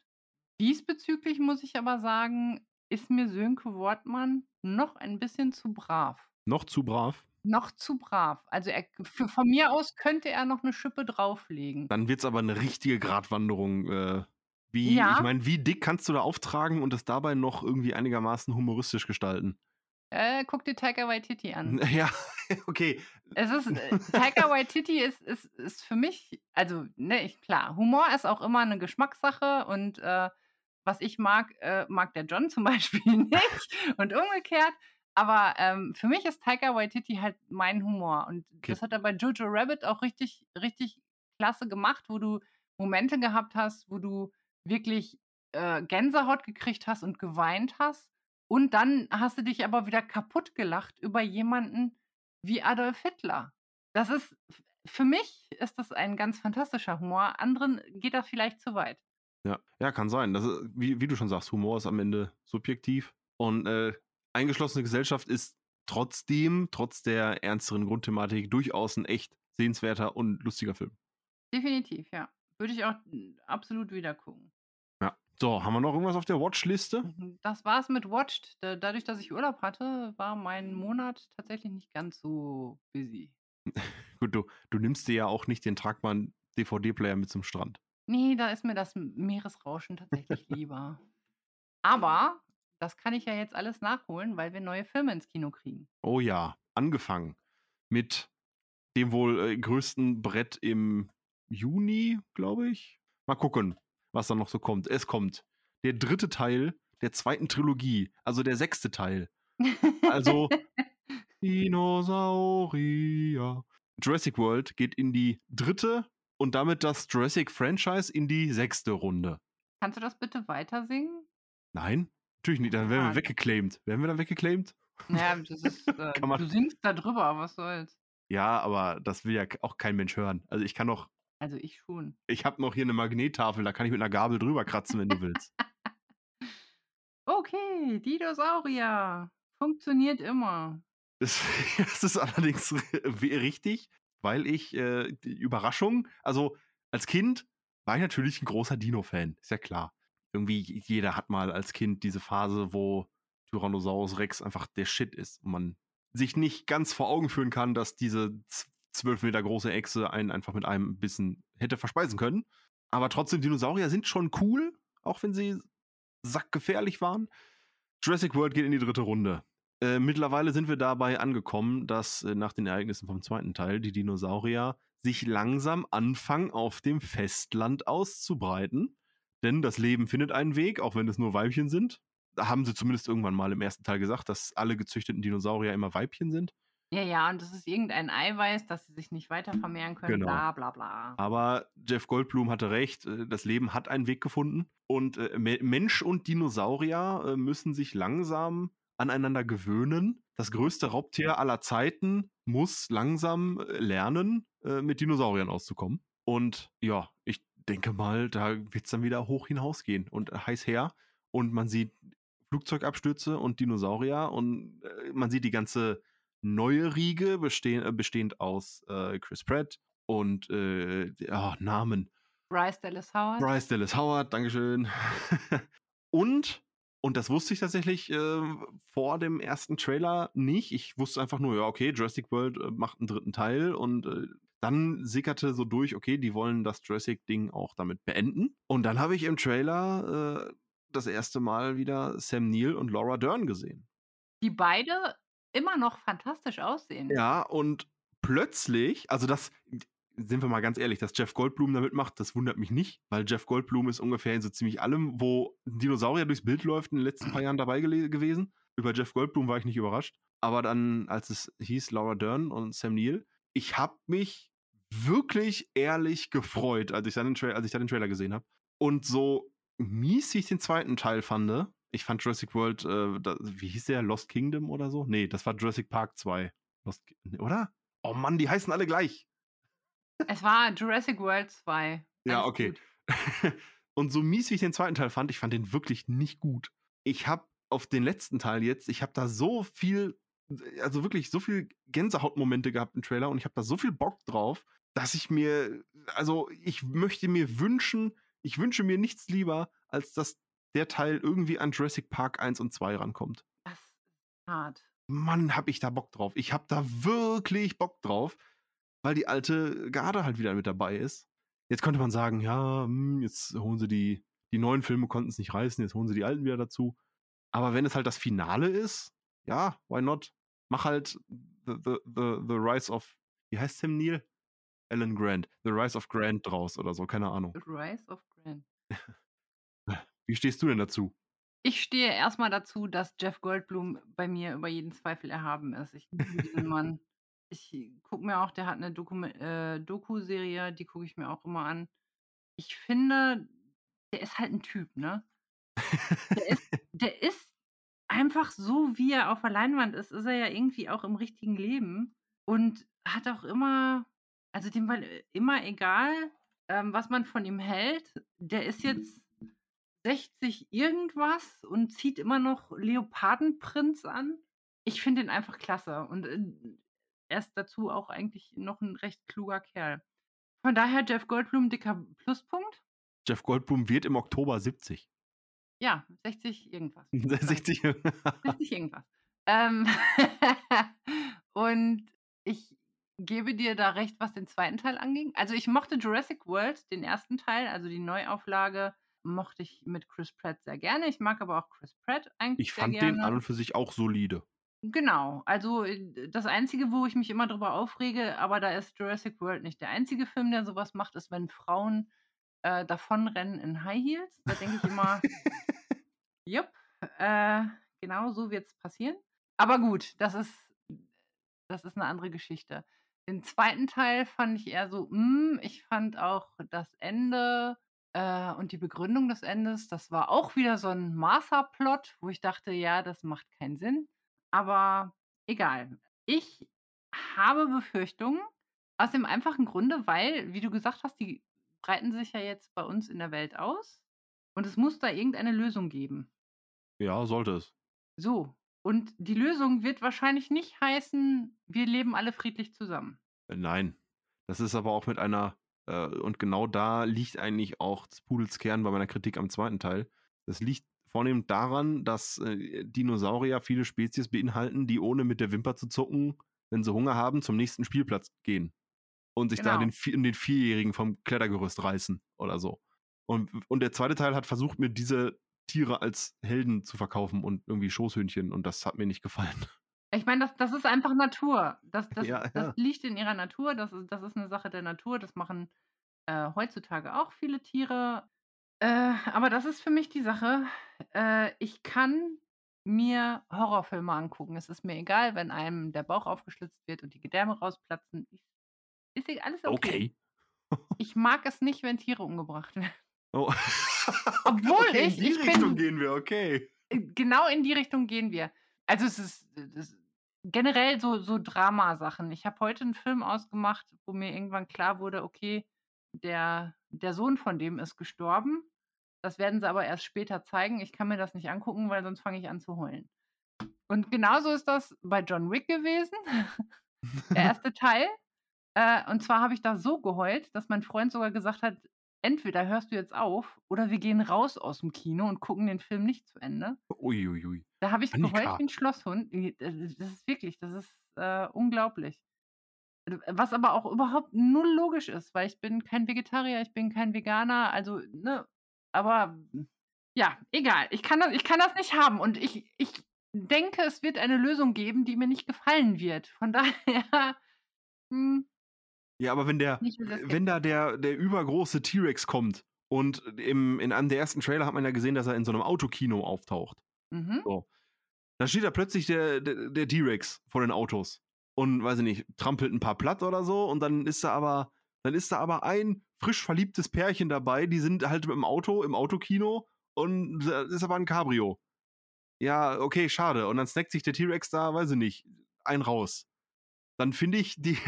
Diesbezüglich muss ich aber sagen, ist mir Sönke Wortmann noch ein bisschen zu brav. Noch zu brav? Noch zu brav. Also, er v von mir aus könnte er noch 'ne Schippe drauflegen. Dann wird's aber 'ne richtige Gratwanderung, äh, wie ich Ja. meine, wie dick kannst du da auftragen und es dabei noch irgendwie einigermaßen humoristisch gestalten? Äh, guck dir Taika Waititi an. Ja, okay. Es ist äh, Taika Waititi ist ist ist für mich also, ne, ich klar, Humor ist auch immer 'ne Geschmackssache und, äh, was ich mag, äh, mag der John zum Beispiel nicht und umgekehrt. Aber, ähm, für mich ist Taika Waititi halt mein Humor und Okay. das hat er bei Jojo Rabbit auch richtig richtig klasse gemacht, wo du Momente gehabt hast, wo du wirklich, äh, Gänsehaut gekriegt hast und geweint hast. Und dann hast du dich aber wieder kaputtgelacht über jemanden wie Adolf Hitler. Das ist für mich ist das ein ganz fantastischer Humor. Anderen geht das vielleicht zu weit. Ja, ja, kann sein. Das ist, wie wie du schon sagst, Humor ist am Ende subjektiv und, äh, eingeschlossene Gesellschaft ist trotzdem, trotz der ernsteren Grundthematik, durchaus 'n echt sehenswerter und lustiger Film. Definitiv, ja. Würde ich auch, hm, absolut wieder gucken. So, haben wir noch irgendwas auf der Watchliste? Mhm, das war's mit Watched. Da dadurch, dass ich Urlaub hatte, war mein Monat tatsächlich nicht ganz so busy. Gut, du du nimmst dir ja auch nicht den tragbaren DVD-Player mit zum Strand. Ne, da ist mir das Meeresrauschen tatsächlich lieber. Aber das kann ich ja jetzt alles nachholen, weil wir neue Filme ins Kino kriegen. Oh ja, angefangen mit dem wohl, äh, größten Brett im Juni, glaube ich. Mal gucken, was da noch so kommt. Es kommt der 3. Teil der 2. Trilogie, also der 6. Teil. Also Dinosaurier. Jurassic World geht in die 3. und damit das Jurassic-Franchise in die 6. Runde. Kannst du das bitte weiter singen? Nein, natürlich nicht, dann werden wir weggeclaimed. Werden wir dann weggeclaimed? Ja, das ist, äh, du singst da drüber, was soll's. Ja, aber das will ja auch kein Mensch hören. Also, ich kann doch Also, ich schon. ich habe noch hier 'ne Magnettafel, da kann ich mit 'ner Gabel drüber kratzen, wenn du willst. Okay, Dinosaurier. Funktioniert immer. Das das ist allerdings richtig, weil ich, äh, die Überraschung also, als Kind war ich natürlich 'n großer Dino-Fan, ist ja klar. Irgendwie jeder hat mal als Kind diese Phase, wo Tyrannosaurus Rex einfach der Shit ist und man sich nicht ganz vor Augen führen kann, dass diese z 12 Meter große Echse einen einfach mit einem Bissen hätte verspeisen können. Aber trotzdem, Dinosaurier sind schon cool, auch wenn sie sackgefährlich waren. Jurassic World geht in die 3. Runde. Äh, mittlerweile sind wir dabei angekommen, dass, äh, nach den Ereignissen vom 2. Teil die Dinosaurier sich langsam anfangen, auf dem Festland auszubreiten. Denn das Leben findet einen Weg, auch wenn es nur Weibchen sind. Da haben sie zumindest irgendwann mal im 1. Teil gesagt, dass alle gezüchteten Dinosaurier immer Weibchen sind. Ja, ja, und das ist irgendein Eiweiß, dass sie sich nicht weiter vermehren können, Genau. bla bla bla. Aber Jeff Goldblum hatte recht, äh, das Leben hat einen Weg gefunden und, äh, Me Mensch und Dinosaurier, äh, müssen sich langsam aneinander gewöhnen. Das größte Raubtier aller Zeiten muss langsam, lernen, mit Dinosauriern auszukommen. Und ja, ich denke mal, da wird's dann wieder hoch hinausgehen und heiß her. Und man sieht Flugzeugabstürze und Dinosaurier und, man sieht die ganze neue Riege bestehen äh, bestehend aus, äh, Chris Pratt und, äh, oh, Namen. Bryce Dallas Howard. Bryce Dallas Howard, Dankeschön. Und und das wusste ich tatsächlich, äh, vor dem ersten Trailer nicht. Ich wusste einfach nur, ja, okay, Jurassic World, äh, macht 'n 3. Teil und, äh, dann sickerte so durch, okay, die wollen das Jurassic-Ding auch damit beenden. Und dann habe ich im Trailer das erste Mal wieder Sam Neill und Laura Dern gesehen. Die beide immer noch fantastisch aussehen. Ja, und plötzlich, also das, sind wir mal ganz ehrlich, dass Jeff Goldblum damit macht, das wundert mich nicht, weil Jeff Goldblum ist ungefähr in so ziemlich allem, wo ein Dinosaurier durchs Bild läuft, in den letzten paar Jahren dabei gewesen. Über Jeff Goldblum war ich nicht überrascht. Aber dann, als es hieß Laura Dern und Sam Neill, ich habe mich wirklich ehrlich gefreut, als ich dann den, Tra als ich dann den Trailer gesehen habe. Und so mies ich den zweiten Teil fand, ich fand Jurassic World, äh, da, wie hieß der? Lost Kingdom oder so? Nee, das war Jurassic Park 2. Lost, oder? Oh Mann, die heißen alle gleich. Es war Jurassic World 2. Ja, okay. und so mies wie ich den zweiten Teil fand, ich fand den wirklich nicht gut. Ich habe auf den letzten Teil jetzt, ich habe da so viel, also wirklich so viel Gänsehautmomente gehabt im Trailer und ich habe da so viel Bock drauf, dass ich mir, also ich möchte mir wünschen, ich wünsche mir nichts lieber, als dass der Teil irgendwie an Jurassic Park 1 und 2 rankommt. Das ist hart. Mann, hab ich da Bock drauf. Ich hab da wirklich Bock drauf weil die alte Garde halt wieder mit dabei ist. Jetzt könnte man sagen, ja, hm, jetzt holen sie die, die neuen Filme konnten es nicht reißen, jetzt holen sie die alten wieder dazu. Aber wenn es halt das Finale ist, ja, why not? Mach halt the, the, the, the Rise of, wie heißt Tim Neal? Alan Grant. The Rise of Grant draus oder so, keine Ahnung. The Rise of Grant. Wie stehst du denn dazu? Ich stehe erstmal dazu, dass Jeff Goldblum bei mir über jeden Zweifel erhaben ist. Ich liebe diesen Mann. Ich gucke mir auch der hat eine Dokume äh, Doku-Serie, die gucke ich mir auch immer an. Ich finde, der ist halt ein Typ, ne? Der ist der ist einfach so, wie er auf der Leinwand ist, ist er ja irgendwie auch im richtigen Leben und hat auch immer also dem war immer egal, ähm, was man von ihm hält. Der ist jetzt 60 irgendwas und zieht immer noch Leopardenprinz an. Ich finde ihn einfach klasse und, äh, er ist dazu auch eigentlich noch ein recht kluger Kerl. Von daher Jeff Goldblum dicker Pluspunkt. Jeff Goldblum wird im Oktober 70. Ja, 60 irgendwas. 60. 60 irgendwas. Ähm und ich gebe dir da recht, was den zweiten Teil anging. Also ich mochte Jurassic World, den ersten Teil, also die Neuauflage, mochte ich mit Chris Pratt sehr gerne. Ich mag aber auch Chris Pratt eigentlich Ich fand sehr gerne. den an und für sich auch solide. Genau, also äh, das Einzige, wo ich mich immer drüber aufrege, aber da ist Jurassic World nicht der einzige Film, der sowas macht, ist, wenn Frauen äh, davonrennen in High Heels. Da denke ich immer, jupp, äh, genau so wird es passieren. Aber gut, das ist, das ist eine andere Geschichte. Den zweiten Teil fand ich eher so, mm, ich fand auch das Ende äh, und die Begründung des Endes, das war auch wieder so ein Martha-Plot, wo ich dachte, ja, das macht keinen Sinn. Aber egal. Ich habe Befürchtungen aus dem einfachen Grunde, weil, wie du gesagt hast, die breiten sich ja jetzt bei uns in der Welt aus und es muss da irgendeine Lösung geben. Ja, sollte es. So. Und die Lösung wird wahrscheinlich nicht heißen, wir leben alle friedlich zusammen. Äh, Nein. Das ist aber auch mit einer, und genau da liegt eigentlich auch des Pudels Kern bei meiner Kritik am zweiten Teil. Das liegt vornehmend daran, dass äh, Dinosaurier viele Spezies beinhalten, die ohne mit der Wimper zu zucken, wenn sie Hunger haben, zum nächsten Spielplatz gehen. Und sich da Genau. den, Vi- den Vierjährigen vom Klettergerüst reißen oder so. Und, und der zweite Teil hat versucht, mir diese Tiere als Helden zu verkaufen und irgendwie Schoßhündchen und das hat mir nicht gefallen. Ich meine, das, das ist einfach Natur. Das, das, Ja, ja. das liegt in ihrer Natur. Das ist, das ist eine Sache der Natur. Das machen äh, heutzutage auch viele Tiere. Äh, aber das ist für mich die Sache. Äh, ich kann mir Horrorfilme angucken. Es ist mir egal, wenn einem der Bauch aufgeschlitzt wird und die Gedärme rausplatzen. Ich, ist egal, alles okay. Okay. Ich mag es nicht, wenn Tiere umgebracht werden. Oh. Obwohl okay, ich- in die ich bin- Richtung gehen wir, okay. Äh, Genau in die Richtung gehen wir. Also es ist, das ist generell so, so Dramasachen. Ich habe heute einen Film ausgemacht, wo mir irgendwann klar wurde, okay, der, der Sohn von dem ist gestorben. Das werden sie aber erst später zeigen. Ich kann mir das nicht angucken, weil sonst fange ich an zu heulen. Und genauso ist das bei John Wick gewesen. der erste Teil. Äh, und zwar habe ich da so geheult, dass mein Freund sogar gesagt hat, entweder hörst du jetzt auf oder wir gehen raus aus dem Kino und gucken den Film nicht zu Ende. Uiuiui. Da habe ich Annika. geheult wie ein Schlosshund. Äh, Das ist wirklich, das ist äh, unglaublich. was aber auch überhaupt null logisch ist, weil ich bin kein Vegetarier, ich bin kein Veganer, also, ne, aber ja, egal. Ich kann das, ich kann das nicht haben und ich, ich denke, es wird eine Lösung geben, die mir nicht gefallen wird. Von daher, hm, Ja, aber wenn der, wenn da der, der übergroße T-Rex kommt und im, in einem der ersten Trailer hat man ja gesehen, dass er in so einem Autokino auftaucht. Mhm. So. Dann steht da plötzlich der, der, der T-Rex vor den Autos und, weiß ich nicht, trampelt ein paar platt oder so und dann ist da aber, dann ist da aber ein frisch verliebtes Pärchen dabei, die sind halt im Auto, im Autokino und das ist aber ein Cabrio. Ja, okay, schade. Und dann snackt sich der T-Rex da, weiß ich nicht, ein raus. Dann finde ich die,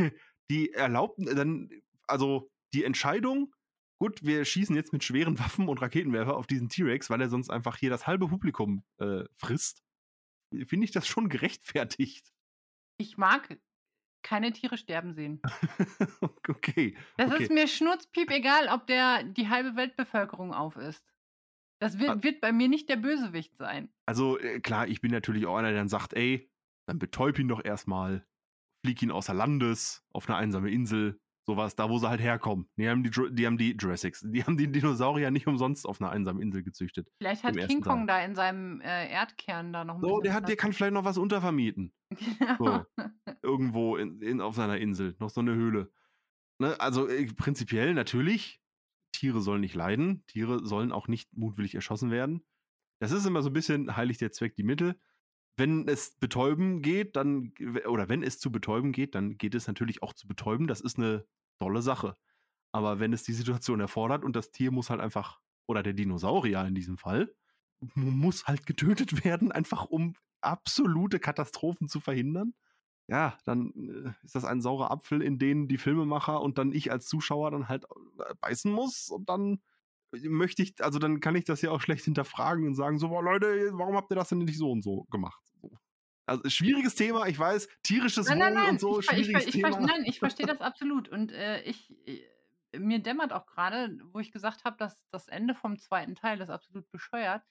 die erlaubten, dann, also die Entscheidung, gut, wir schießen jetzt mit schweren Waffen und Raketenwerfer auf diesen T-Rex, weil er sonst einfach hier das halbe Publikum äh, frisst, finde ich das schon gerechtfertigt. Ich mag keine Tiere sterben sehen. okay. Das okay. ist mir schnurzpiep egal, ob der die halbe Weltbevölkerung auf ist. Das wird, Ah. wird bei mir nicht der Bösewicht sein. Also äh, klar, ich bin natürlich auch einer, der dann sagt, ey, dann betäub ihn doch erstmal, flieg ihn außer Landes, auf eine einsame Insel, sowas, da wo sie halt herkommen. Die haben die, die haben die Jurassics, die haben die Dinosaurier nicht umsonst auf einer einsamen Insel gezüchtet. Vielleicht hat King Kong da in seinem äh, Erdkern da noch ein So, der hat, der kann vielleicht noch was untervermieten. Genau. So. Irgendwo in, in, auf seiner Insel, noch so eine Höhle. Ne? Also äh, prinzipiell natürlich, Tiere sollen nicht leiden, Tiere sollen auch nicht mutwillig erschossen werden. Das ist immer so ein bisschen heilig der Zweck die Mittel. Wenn es betäuben geht, dann, oder wenn es zu betäuben geht, dann geht es natürlich auch zu betäuben. Das ist eine tolle Sache. Aber wenn es die Situation erfordert und das Tier muss halt einfach, oder der Dinosaurier in diesem Fall, muss halt getötet werden, einfach um absolute Katastrophen zu verhindern, ja, dann äh, ist das ein saurer Apfel, in den die Filmemacher und dann ich als Zuschauer dann halt äh, beißen muss und dann möchte ich, also dann kann ich das ja auch schlecht hinterfragen und sagen, so, boah, Leute, warum habt ihr das denn nicht so und so gemacht? So. Also schwieriges Thema, ich weiß, tierisches Nein, Wohl nein, nein, und so, ich, ich, schwieriges ich, ver- Thema. nein, ich verstehe das absolut. Und äh, ich, äh, mir dämmert auch gerade, wo ich gesagt habe, dass das Ende vom zweiten Teil ist absolut bescheuert.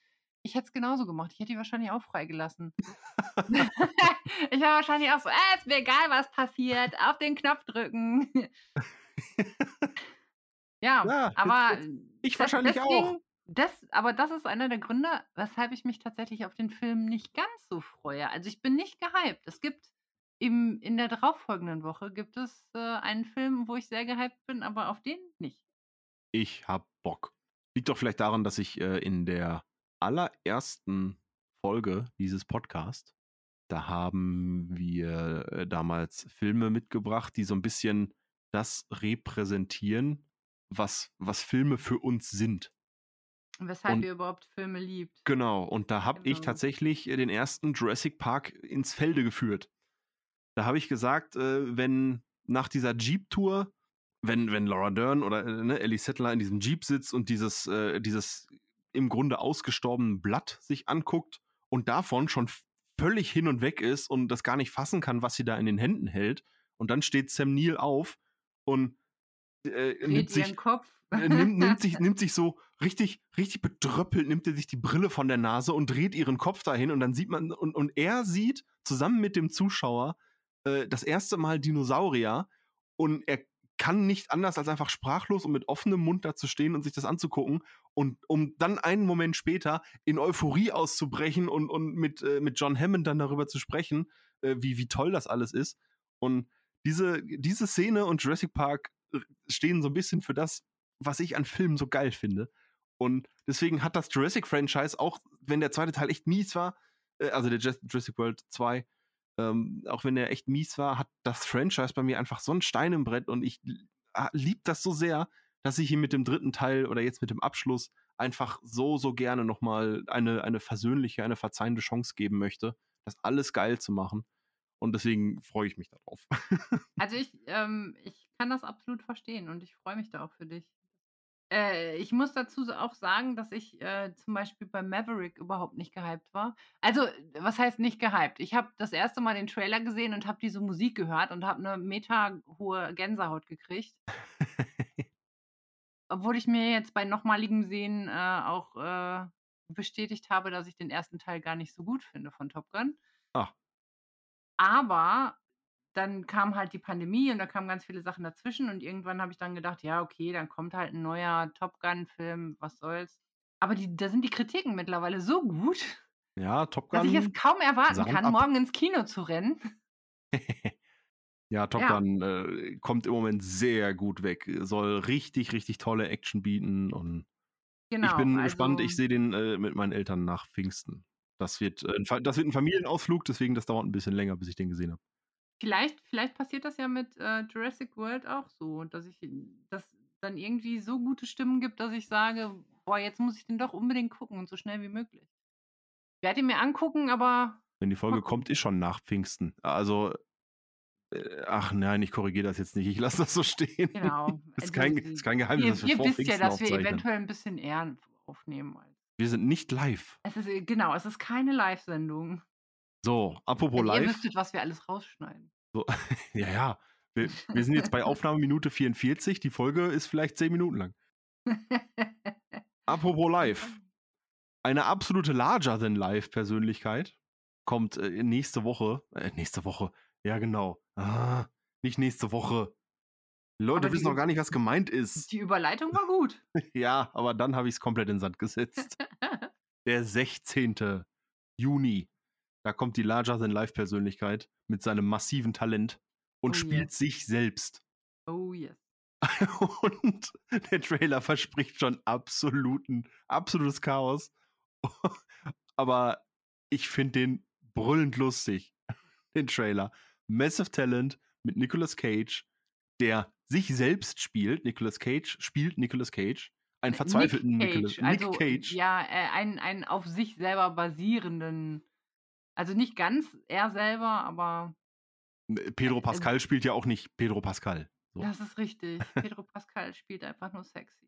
Ich hätte es genauso gemacht. Ich hätte die wahrscheinlich auch freigelassen. ich war wahrscheinlich auch so, äh, ist mir egal, was passiert. Auf den Knopf drücken. ja, Ja, aber ich wahrscheinlich auch. Das, aber das ist einer der Gründe, weshalb ich mich tatsächlich auf den Film nicht ganz so freue. Also ich bin nicht gehypt. Es gibt im, in der darauffolgenden Woche gibt es äh, einen Film, wo ich sehr gehypt bin, aber auf den nicht. Ich hab Bock. Liegt doch vielleicht daran, dass ich äh, in der allerersten Folge dieses Podcasts, da haben wir äh, damals Filme mitgebracht, die so ein bisschen das repräsentieren, was, was Filme für uns sind. Weshalb Und- ihr überhaupt Filme liebt. Genau, und da habe ich Genau. tatsächlich äh, den ersten Jurassic Park ins Felde geführt. Da habe ich gesagt, äh, wenn nach dieser Jeep-Tour, wenn, wenn Laura Dern oder äh, ne, Ellie Settler in diesem Jeep sitzt und dieses, dieses im Grunde ausgestorbene Blatt sich anguckt und davon schon völlig hin und weg ist und das gar nicht fassen kann, was sie da in den Händen hält. Und dann steht Sam Neill auf und äh, nimmt sich, ihren Kopf. Äh, nimmt, nimmt, sich, nimmt sich so richtig, richtig bedröppelt, nimmt er sich die Brille von der Nase und dreht ihren Kopf dahin und dann sieht man, und, und er sieht zusammen mit dem Zuschauer äh, das erste Mal Dinosaurier und er kann nicht anders als einfach sprachlos und mit offenem Mund da zu stehen und sich das anzugucken und um dann einen Moment später in Euphorie auszubrechen und, und mit, äh, mit John Hammond dann darüber zu sprechen, äh, wie, wie toll das alles ist. Und diese, diese Szene und Jurassic Park äh, stehen so ein bisschen für das, was ich an Filmen so geil finde. Und deswegen hat das Jurassic-Franchise, auch wenn der zweite Teil echt mies war, äh, also der Jurassic World 2, ähm, auch wenn der echt mies war, hat das Franchise bei mir einfach so ein Stein im Brett und ich liebe das so sehr, dass ich ihm mit dem dritten Teil oder jetzt mit dem Abschluss einfach so, so gerne nochmal eine, eine versöhnliche, eine verzeihende Chance geben möchte, das alles geil zu machen. Und deswegen freue ich mich darauf. Also ich, ähm, ich kann das absolut verstehen und ich freue mich da auch für dich. Äh, ich muss dazu auch sagen, dass ich äh, zum Beispiel bei Maverick überhaupt nicht gehypt war. Also, was heißt nicht gehypt? Ich habe das erste Mal den Trailer gesehen und habe diese Musik gehört und habe eine meterhohe Gänsehaut gekriegt. Obwohl ich mir jetzt bei nochmaligem Sehen äh, auch äh, bestätigt habe, dass ich den ersten Teil gar nicht so gut finde von Top Gun. Ah. Aber dann kam halt die Pandemie und da kamen ganz viele Sachen dazwischen und irgendwann habe ich dann gedacht, ja, okay, dann kommt halt ein neuer Top Gun-Film, was soll's. Aber die, da sind die Kritiken mittlerweile so gut, Ja, Top dass ich es Gun. kaum erwarten Sachen kann, ab. morgen ins Kino zu rennen. ja, Top Ja. Gun äh, kommt im Moment sehr gut weg. Soll richtig, richtig tolle Action bieten und Genau. ich bin also, gespannt. Ich sehe den äh, mit meinen Eltern nach Pfingsten. Das wird, äh, das wird ein Familienausflug, deswegen das dauert ein bisschen länger, bis ich den gesehen habe. Vielleicht, vielleicht passiert das ja mit äh, Jurassic World auch so, dass ich dass dann irgendwie so gute Stimmen gibt, dass ich sage, boah, jetzt muss ich den doch unbedingt gucken und so schnell wie möglich. Ich werde ihn mir angucken, aber Wenn die Folge kommt, ist schon nach Pfingsten. Also, äh, ach nein, ich korrigiere das jetzt nicht. Ich lasse das so stehen. genau. ist, also, kein, ist kein Geheimnis, ihr dass wir ihr wisst ja, dass wir eventuell ein bisschen eher aufnehmen. Wir sind nicht live. Es ist, äh, genau, es ist keine Live-Sendung. So, apropos Wenn ihr live. wüsstet, was wir alles rausschneiden. So, ja, ja. Wir, wir sind jetzt bei Aufnahmeminute 44. Die Folge ist vielleicht 10 Minuten lang. Apropos live. Eine absolute Larger-than-Life-Persönlichkeit kommt äh, nächste Woche. Äh, nächste Woche. Ja, genau. Ah, nicht nächste Woche. Die Leute Aber die wissen noch gar nicht, was gemeint ist. Die Überleitung war gut. Ja, aber dann habe ich es komplett in den Sand gesetzt. Der 16. Juni. Da kommt die Larger-than-Life-Persönlichkeit mit seinem massiven Talent und Oh spielt yes. sich selbst. Oh yes. Und der Trailer verspricht schon absoluten, absolutes Chaos. Aber ich finde den brüllend lustig, den Trailer. Massive Talent mit Nicolas Cage, der sich selbst spielt. Nicolas Cage spielt Nicolas Cage. Einen verzweifelten Nick Nicolas Cage. Also, Nick Cage. Ja, äh, einen, einen auf sich selber basierenden. Also nicht ganz er selber, aber Pedro Pascal spielt ja auch nicht Pedro Pascal. So. das ist richtig. Pedro Pascal spielt einfach nur sexy.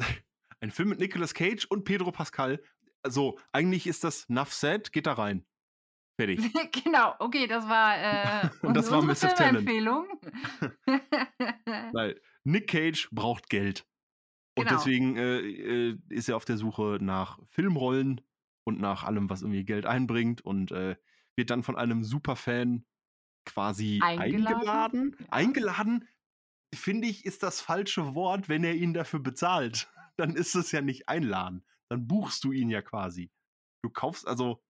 Ein Film mit Nicolas Cage und Pedro Pascal. Also, eigentlich ist das Nuff Said, geht da rein. Fertig. genau, okay, das war, äh, Und das war unsere. Filmempfehlung. Weil Nick Cage braucht Geld. Und Genau. deswegen äh, äh, ist er auf der Suche nach Filmrollen und nach allem, was irgendwie Geld einbringt und äh, wird dann von einem Superfan quasi Eingeladen? eingeladen. Ja. Eingeladen, finde ich, ist das falsche Wort, wenn er ihn dafür bezahlt. Dann ist es ja nicht einladen. Dann buchst du ihn ja quasi. Du kaufst also,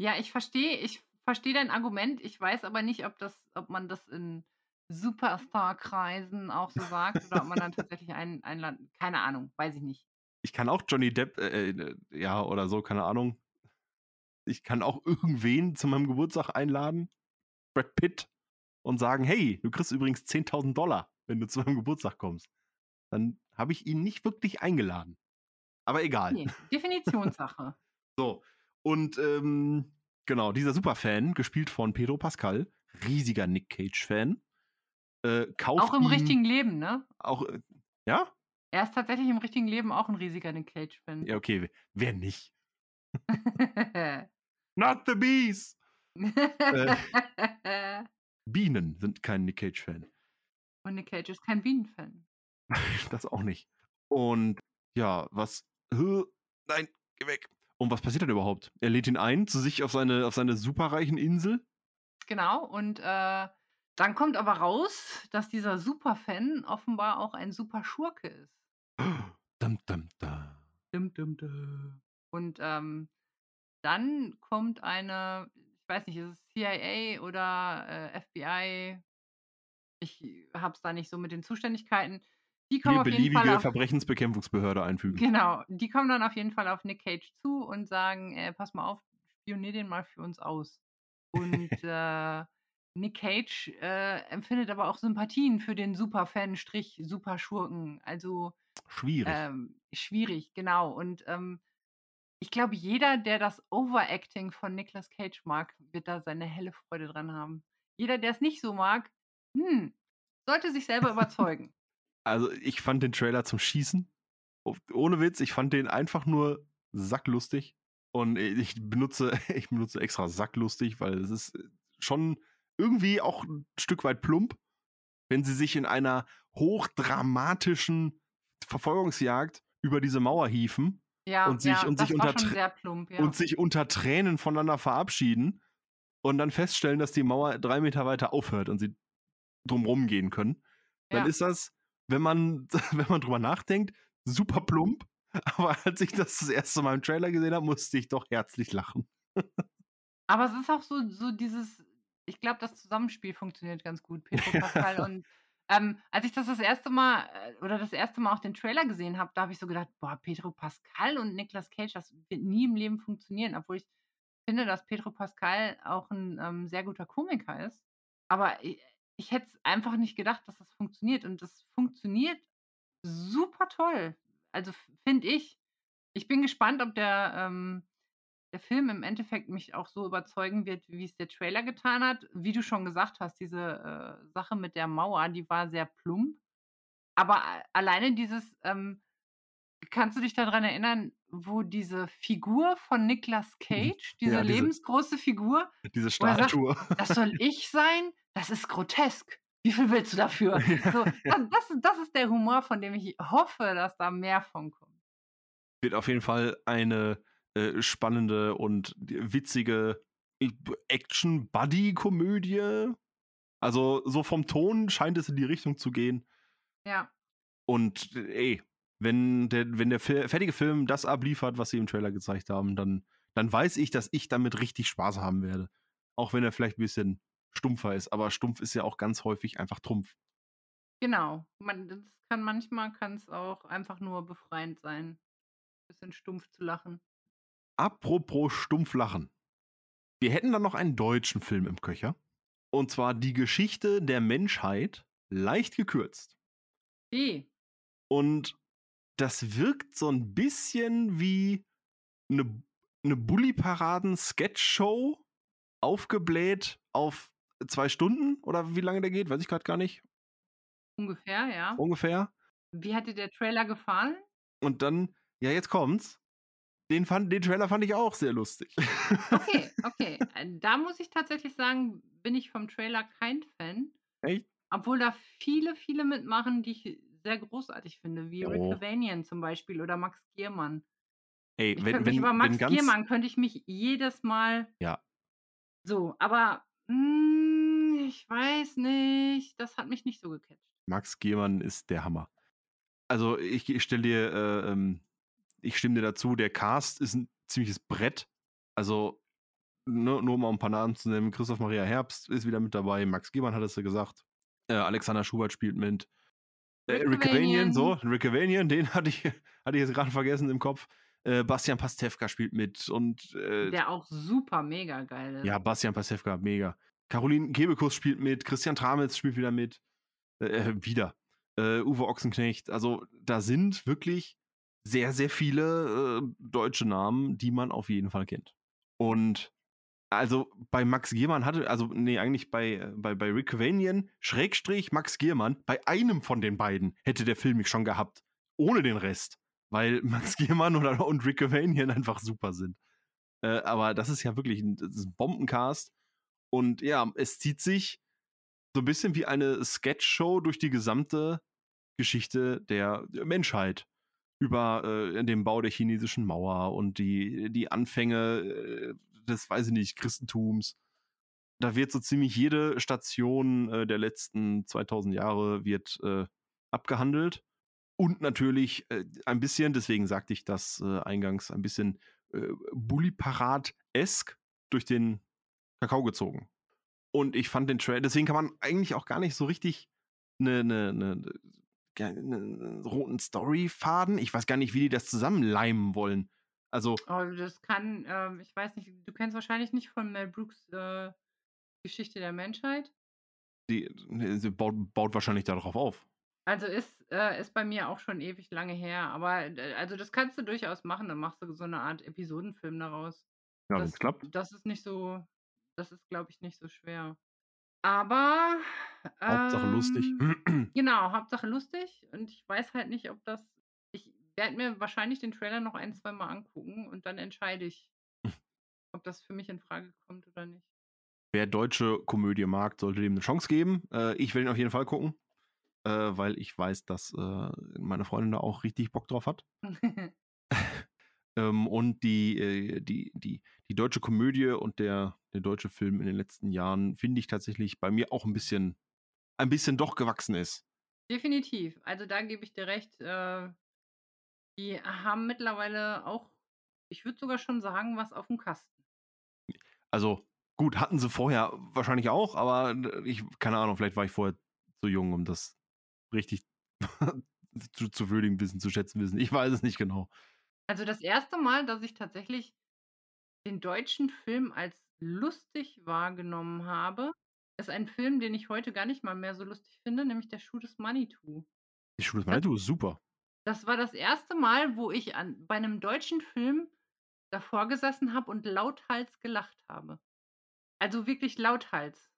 Ja, ich verstehe, ich verstehe dein Argument. Ich weiß aber nicht, ob das, ob man das in Superstar-Kreisen auch so sagt oder ob man dann tatsächlich einen einladen. Keine Ahnung, weiß ich nicht. Ich kann auch Johnny Depp, äh, äh, ja, oder so, keine Ahnung. Ich kann auch irgendwen zu meinem Geburtstag einladen, Brad Pitt, und sagen, hey, du kriegst übrigens 10.000 Dollar, wenn du zu meinem Geburtstag kommst. Dann habe ich ihn nicht wirklich eingeladen. Aber egal. Nee, Definitionssache. So, und ähm, genau, dieser Superfan, gespielt von Pedro Pascal, riesiger Nick Cage-Fan, äh, kauft Auch im ihm richtigen Leben, ne? Auch, äh, ja? Er ist tatsächlich im richtigen Leben auch ein riesiger Nick Cage-Fan. Ja, okay, wer nicht? Not the bees! Bienen sind kein Nick Cage-Fan. Und Nick Cage ist kein Bienen-Fan. Das auch nicht. Und ja, was. Nein, geh weg. Und was passiert dann überhaupt? Er lädt ihn ein zu sich auf seine, auf seine superreichen Insel. Genau, und äh, dann kommt aber raus, dass dieser Superfan offenbar auch ein super Schurke ist. Dum, dum. Dum, dum, dum. Und ähm, dann kommt eine, ich weiß nicht, ist es CIA oder äh, FBI? Ich hab's da nicht so mit den Zuständigkeiten. Die kommen Hier auf jeden beliebige Fall auf, Verbrechensbekämpfungsbehörde einfügen. genau, die kommen dann auf jeden Fall auf Nick Cage zu und sagen, äh, pass mal auf, spionier den mal für uns aus. Und äh, Nick Cage äh, empfindet aber auch Sympathien für den Superfan, Strich, Superschurken. Also Schwierig. ähm, schwierig, genau. Und ähm, ich glaube, jeder, der das Overacting von Nicolas Cage mag, wird da seine helle Freude dran haben. Jeder, der es nicht so mag, hm, sollte sich selber überzeugen. Also, ich fand den Trailer zum Schießen. oh- Ohne Witz, ich fand den einfach nur sacklustig. Und ich benutze, ich benutze extra sacklustig, weil es ist schon irgendwie auch ein Stück weit plump, wenn sie sich in einer hochdramatischen Verfolgungsjagd über diese Mauer hieven Ja, Und sich- ja und sich unter plump, ja. und sich unter Tränen voneinander verabschieden. und dann feststellen, dass die Mauer drei Meter weiter aufhört und sie drumrum gehen können, dann ist das, wenn man, wenn man drüber nachdenkt, super plump. Aber als ich das das erste Mal im Trailer gesehen habe, musste ich doch herzlich lachen. Aber es ist auch so so dieses ich glaube, das Zusammenspiel funktioniert ganz gut, Pedro Pascal und ähm, als ich das das erste Mal äh, oder das erste Mal auch den Trailer gesehen habe, da habe ich so gedacht: „Boah, Pedro Pascal und Nicolas Cage, das wird nie im Leben funktionieren“, obwohl ich finde, dass Pedro Pascal auch 'n, ähm, sehr guter Komiker ist. Aber i ich hätte es einfach nicht gedacht, dass das funktioniert und das funktioniert super toll. Also, finde ich. Ich bin gespannt, ob der, ähm der Film im Endeffekt mich auch so überzeugen wird, wie es der Trailer getan hat. Wie du schon gesagt hast, diese, äh, Sache mit der Mauer, die war sehr plump. Aber alleine dieses, ähm kannst du dich da dran erinnern, wo diese Figur von Nicolas Cage, diese Ja, diese lebensgroße Figur, diese er sagt: Statue. „Das soll ich sein? Das ist grotesk. Wie viel willst du dafür?“ So, da das das ist der Humor, von dem ich hoffe, dass da mehr von kommt. Wird auf jeden Fall eine, äh, spannende und witzige b Action-Buddy-Komödie. Also, so vom Ton scheint es in die Richtung zu gehen. Ja. Und, ey, wenn der wenn der fertige Film das abliefert, was sie im Trailer gezeigt haben, dann dann weiß ich, dass ich damit richtig Spaß haben werde. Auch wenn er vielleicht 'n bisschen stumpfer ist, aber stumpf ist ja auch ganz häufig einfach Trumpf. Genau. Man das kann manchmal kann's auch einfach nur befreiend sein, bisschen stumpf zu lachen. Apropos stumpf lachen. Wir hätten dann noch einen deutschen Film im Köcher. Und zwar die Geschichte der Menschheit, leicht gekürzt. Wie? Und das wirkt so 'n bisschen wie 'ne 'ne Bully-Paraden-Sketch-Show, aufgebläht auf 2 Stunden oder wie lange der geht, weiß ich grad gar nicht. Ungefähr, ja. Ungefähr. Wie hat dir der Trailer gefallen? Und dann ja, jetzt kommt's. Den fand den Trailer fand ich auch sehr lustig. Okay, okay. Äh, da muss ich tatsächlich sagen, bin ich vom Trailer kein Fan. Echt? Obwohl da viele, viele mitmachen, die ich sehr großartig finde, wie Rick Oh. Cavanian zum Beispiel oder Max Giermann. Ey, Ich wenn wenn über wenn Max ganz Giermann könnte ich mich jedes Mal Ja. so, aber, hm, ich weiß nicht, das hat mich nicht so gecatcht. Max Giermann ist der Hammer. Also, ich ich stelle dir, äh, ähm ich stimme dir dazu, der Cast ist 'n ziemliches Brett. Also, ne, nur um mal 'n paar Namen zu nennen, Christoph Maria Herbst ist wieder mit dabei, Max Giermann hattest du gesagt, äh, Alexander Schubert spielt mit. Äh, Rick Cavanian, so. Rick Cavanian, den hatte ich hatte ich jetzt grade vergessen im Kopf. Äh, Bastian Pastewka spielt mit und, äh Der auch super mega geil ist. ja, Bastian Pastewka, mega. Caroline Kebekus spielt mit, Christian Tramitz spielt wieder mit. Äh, wieder. Äh, Uwe Ochsenknecht. Also, da sind wirklich sehr, sehr viele, äh, deutsche Namen, die man auf jeden Fall kennt. Und also, bei Max Giermann hatte also, ne, eigentlich bei äh, bei bei Rick Cavanian Schrägstrich Max Giermann, bei einem von den beiden hätte der Film mich schon gehabt, ohne den Rest, weil Max Giermann oder und Rick Cavanian einfach super sind. Äh, aber das ist ja wirklich 'n das ist 'n Bombencast. Und ja, es zieht sich so 'n bisschen wie eine Sketch-Show durch die gesamte Geschichte der Menschheit. Über, äh, den Bau der chinesischen Mauer und die die Anfänge, äh, des, weiß ich nicht, Christentums. Da wird so ziemlich jede Station, äh, der letzten 2000 Jahre wird, äh, abgehandelt. Und natürlich, äh, ein bisschen, deswegen sagte ich das, äh, eingangs, ein bisschen, äh, Bully-Parade-esque durch den Kakao gezogen. Und ich fand den Trail deswegen kann man eigentlich auch gar nicht so richtig 'ne 'ne 'ne ja, 'nen roten Storyfaden ich weiß gar nicht, wie die das zusammenleimen wollen. Also Oh, das kann, ähm ich weiß nicht, du kennst wahrscheinlich nicht von Mel Brooks, äh, Geschichte der Menschheit? Die ne, sie baut baut wahrscheinlich da drauf auf. Also, ist äh, ist bei mir auch schon ewig lange her, aber d also, das kannst du durchaus machen, dann machst du so 'ne Art Episodenfilm daraus. Ja, Das wenn's klappt. das ist nicht so das ist, glaube ich, nicht so schwer. Aber, Hauptsache lustig. ähm genau, Hauptsache lustig und ich weiß halt nicht, ob das ich werde mir wahrscheinlich den Trailer noch ein, zweimal angucken und dann entscheide ich ob das für mich infrage kommt oder nicht. Wer deutsche Komödie mag, sollte dem 'ne Chance geben. Äh, ich werde ihn auf jeden Fall gucken, äh, weil ich weiß, dass, äh, meine Freundin da auch richtig Bock drauf hat. Ähm, und die, äh, die, die, die deutsche Komödie und der, der deutsche Film in den letzten Jahren, finde ich tatsächlich bei mir auch ein bisschen, ein bisschen doch gewachsen ist. Definitiv. Also da gebe ich dir recht. Äh, die haben mittlerweile auch, ich würde sogar schon sagen, was auf dem Kasten. Also gut, hatten sie vorher wahrscheinlich auch, aber ich, keine Ahnung, vielleicht war ich vorher zu jung, um das richtig zu, zu würdigen wissen, zu schätzen wissen. Ich weiß es nicht genau. Also das erste Mal, dass ich tatsächlich den deutschen Film als lustig wahrgenommen habe, ist ein Film, den ich heute gar nicht mal mehr so lustig finde, nämlich der Schuh des Manitou. Die Schuh des Manitou ist super. Das war das erste Mal, wo ich an, bei einem deutschen Film davor gesessen habe und lauthals gelacht habe. Also wirklich lauthals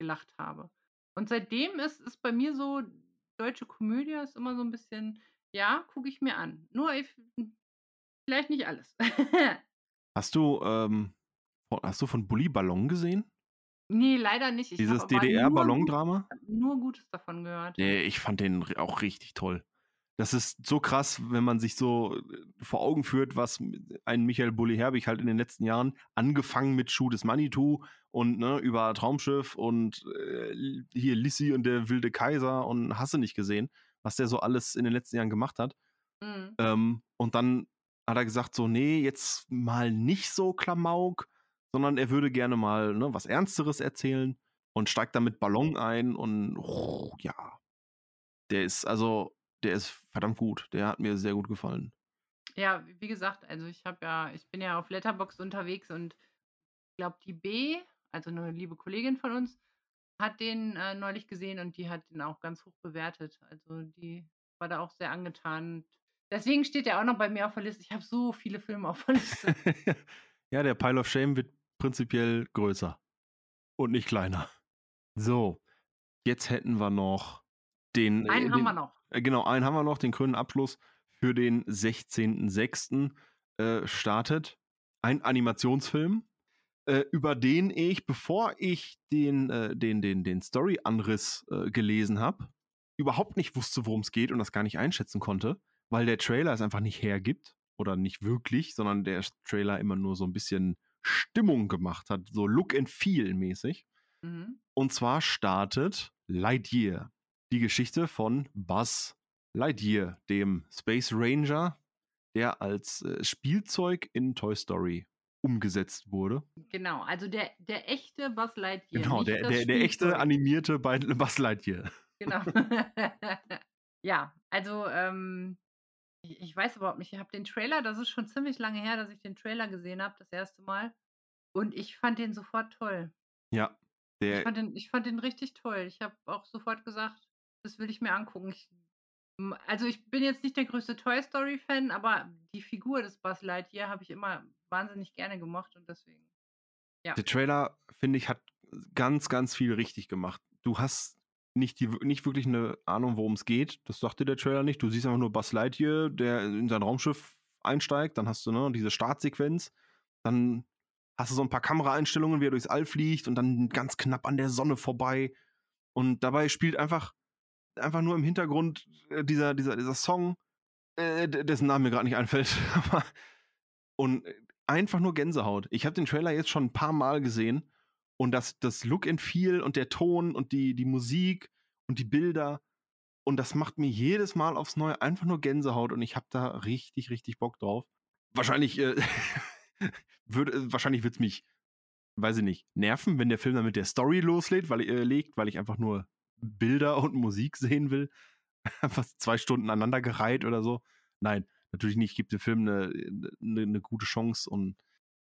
gelacht habe. Und seitdem ist es bei mir so, deutsche Komödie ist immer so ein bisschen, ja, gucke ich mir an. Nur ich, vielleicht nicht alles. Hast du, ähm, hast du von Bully Ballon gesehen? Nee, leider nicht. Ich Dieses hab aber nur, DDR-Ballondrama? nur Gutes davon gehört. Nee, ich fand den auch richtig toll. Das ist so krass, wenn man sich so äh, vor Augen führt, was ein Michael Bulli Herbig halt in den letzten Jahren, angefangen mit Schuh des Manitou und ne, über Traumschiff und äh, hier Lissy und der wilde Kaiser und hast du nicht gesehen, was der so alles in den letzten Jahren gemacht hat. Mhm. Ähm, und dann hat er gesagt, so, nee, jetzt mal nicht so Klamauk, sondern er würde gerne mal ne, was Ernsteres erzählen und steigt dann mit Ballon ein und oh, ja, der ist, also, der ist verdammt gut. Der hat mir sehr gut gefallen. Ja, wie gesagt, also ich habe ja, ich bin ja auf Letterboxd unterwegs und ich glaube, die B, also eine liebe Kollegin von uns, hat den äh, neulich gesehen und die hat den auch ganz hoch bewertet. Also die war da auch sehr angetan. Deswegen steht er auch noch bei mir auf der Liste. Ich habe so viele Filme auf der Liste. ja, der Pile of Shame wird prinzipiell größer und nicht kleiner. So, jetzt hätten wir noch den. Einen äh, haben den, wir noch. Äh, Genau, einen haben wir noch, den grünen Abschluss für den 16.06. Äh, startet. Ein Animationsfilm, äh, über den ich, bevor ich den, äh, den, den, den Story-Anriss äh, gelesen habe, überhaupt nicht wusste, worum es geht und das gar nicht einschätzen konnte, weil der Trailer es einfach nicht hergibt oder nicht wirklich, sondern der Trailer immer nur so ein bisschen Stimmung gemacht hat, so Look and Feel mäßig. Mhm. Und zwar startet Lightyear, die Geschichte von Buzz Lightyear, dem Space Ranger, der als äh, Spielzeug in Toy Story umgesetzt wurde. Genau, also der, der echte Buzz Lightyear. Genau, der, der, der echte animierte Buzz Lightyear. Genau. ja, also ähm, ich, ich weiß überhaupt nicht. Ich habe den Trailer, das ist schon ziemlich lange her, dass ich den Trailer gesehen habe, das erste Mal. Und ich fand den sofort toll. Ja, Ich fand den, ich fand den richtig toll. Ich habe auch sofort gesagt, das will ich mir angucken. Ich, also ich bin jetzt nicht der größte Toy Story Fan, aber die Figur des Buzz Lightyear habe ich immer wahnsinnig gerne gemocht und deswegen. Ja. der Trailer, finde ich, hat ganz, ganz viel richtig gemacht. Du hast nicht, die, nicht wirklich eine Ahnung, worum es geht. Das sagte der Trailer nicht. Du siehst einfach nur Buzz Lightyear, der in sein Raumschiff einsteigt. Dann hast du ne, diese Startsequenz. Dann hast du so ein paar Kameraeinstellungen, wie er durchs All fliegt und dann ganz knapp an der Sonne vorbei. Und dabei spielt einfach, einfach nur im Hintergrund äh, dieser, dieser, dieser Song, äh, dessen Name mir gerade nicht einfällt. Und äh, einfach nur Gänsehaut. Ich habe den Trailer jetzt schon ein paar Mal gesehen und das, das Look and Feel und der Ton und die, die Musik und die Bilder und das macht mir jedes Mal aufs Neue einfach nur Gänsehaut und ich habe da richtig, richtig Bock drauf. Wahrscheinlich, äh, würde, wahrscheinlich wird es mich, weiß ich nicht, nerven, wenn der Film dann mit der Story loslegt, weil, äh, legt, weil ich einfach nur Bilder und Musik sehen will. Einfach zwei Stunden aneinander gereiht oder so. Nein, natürlich nicht. Gibt dem Film eine, eine, eine gute Chance und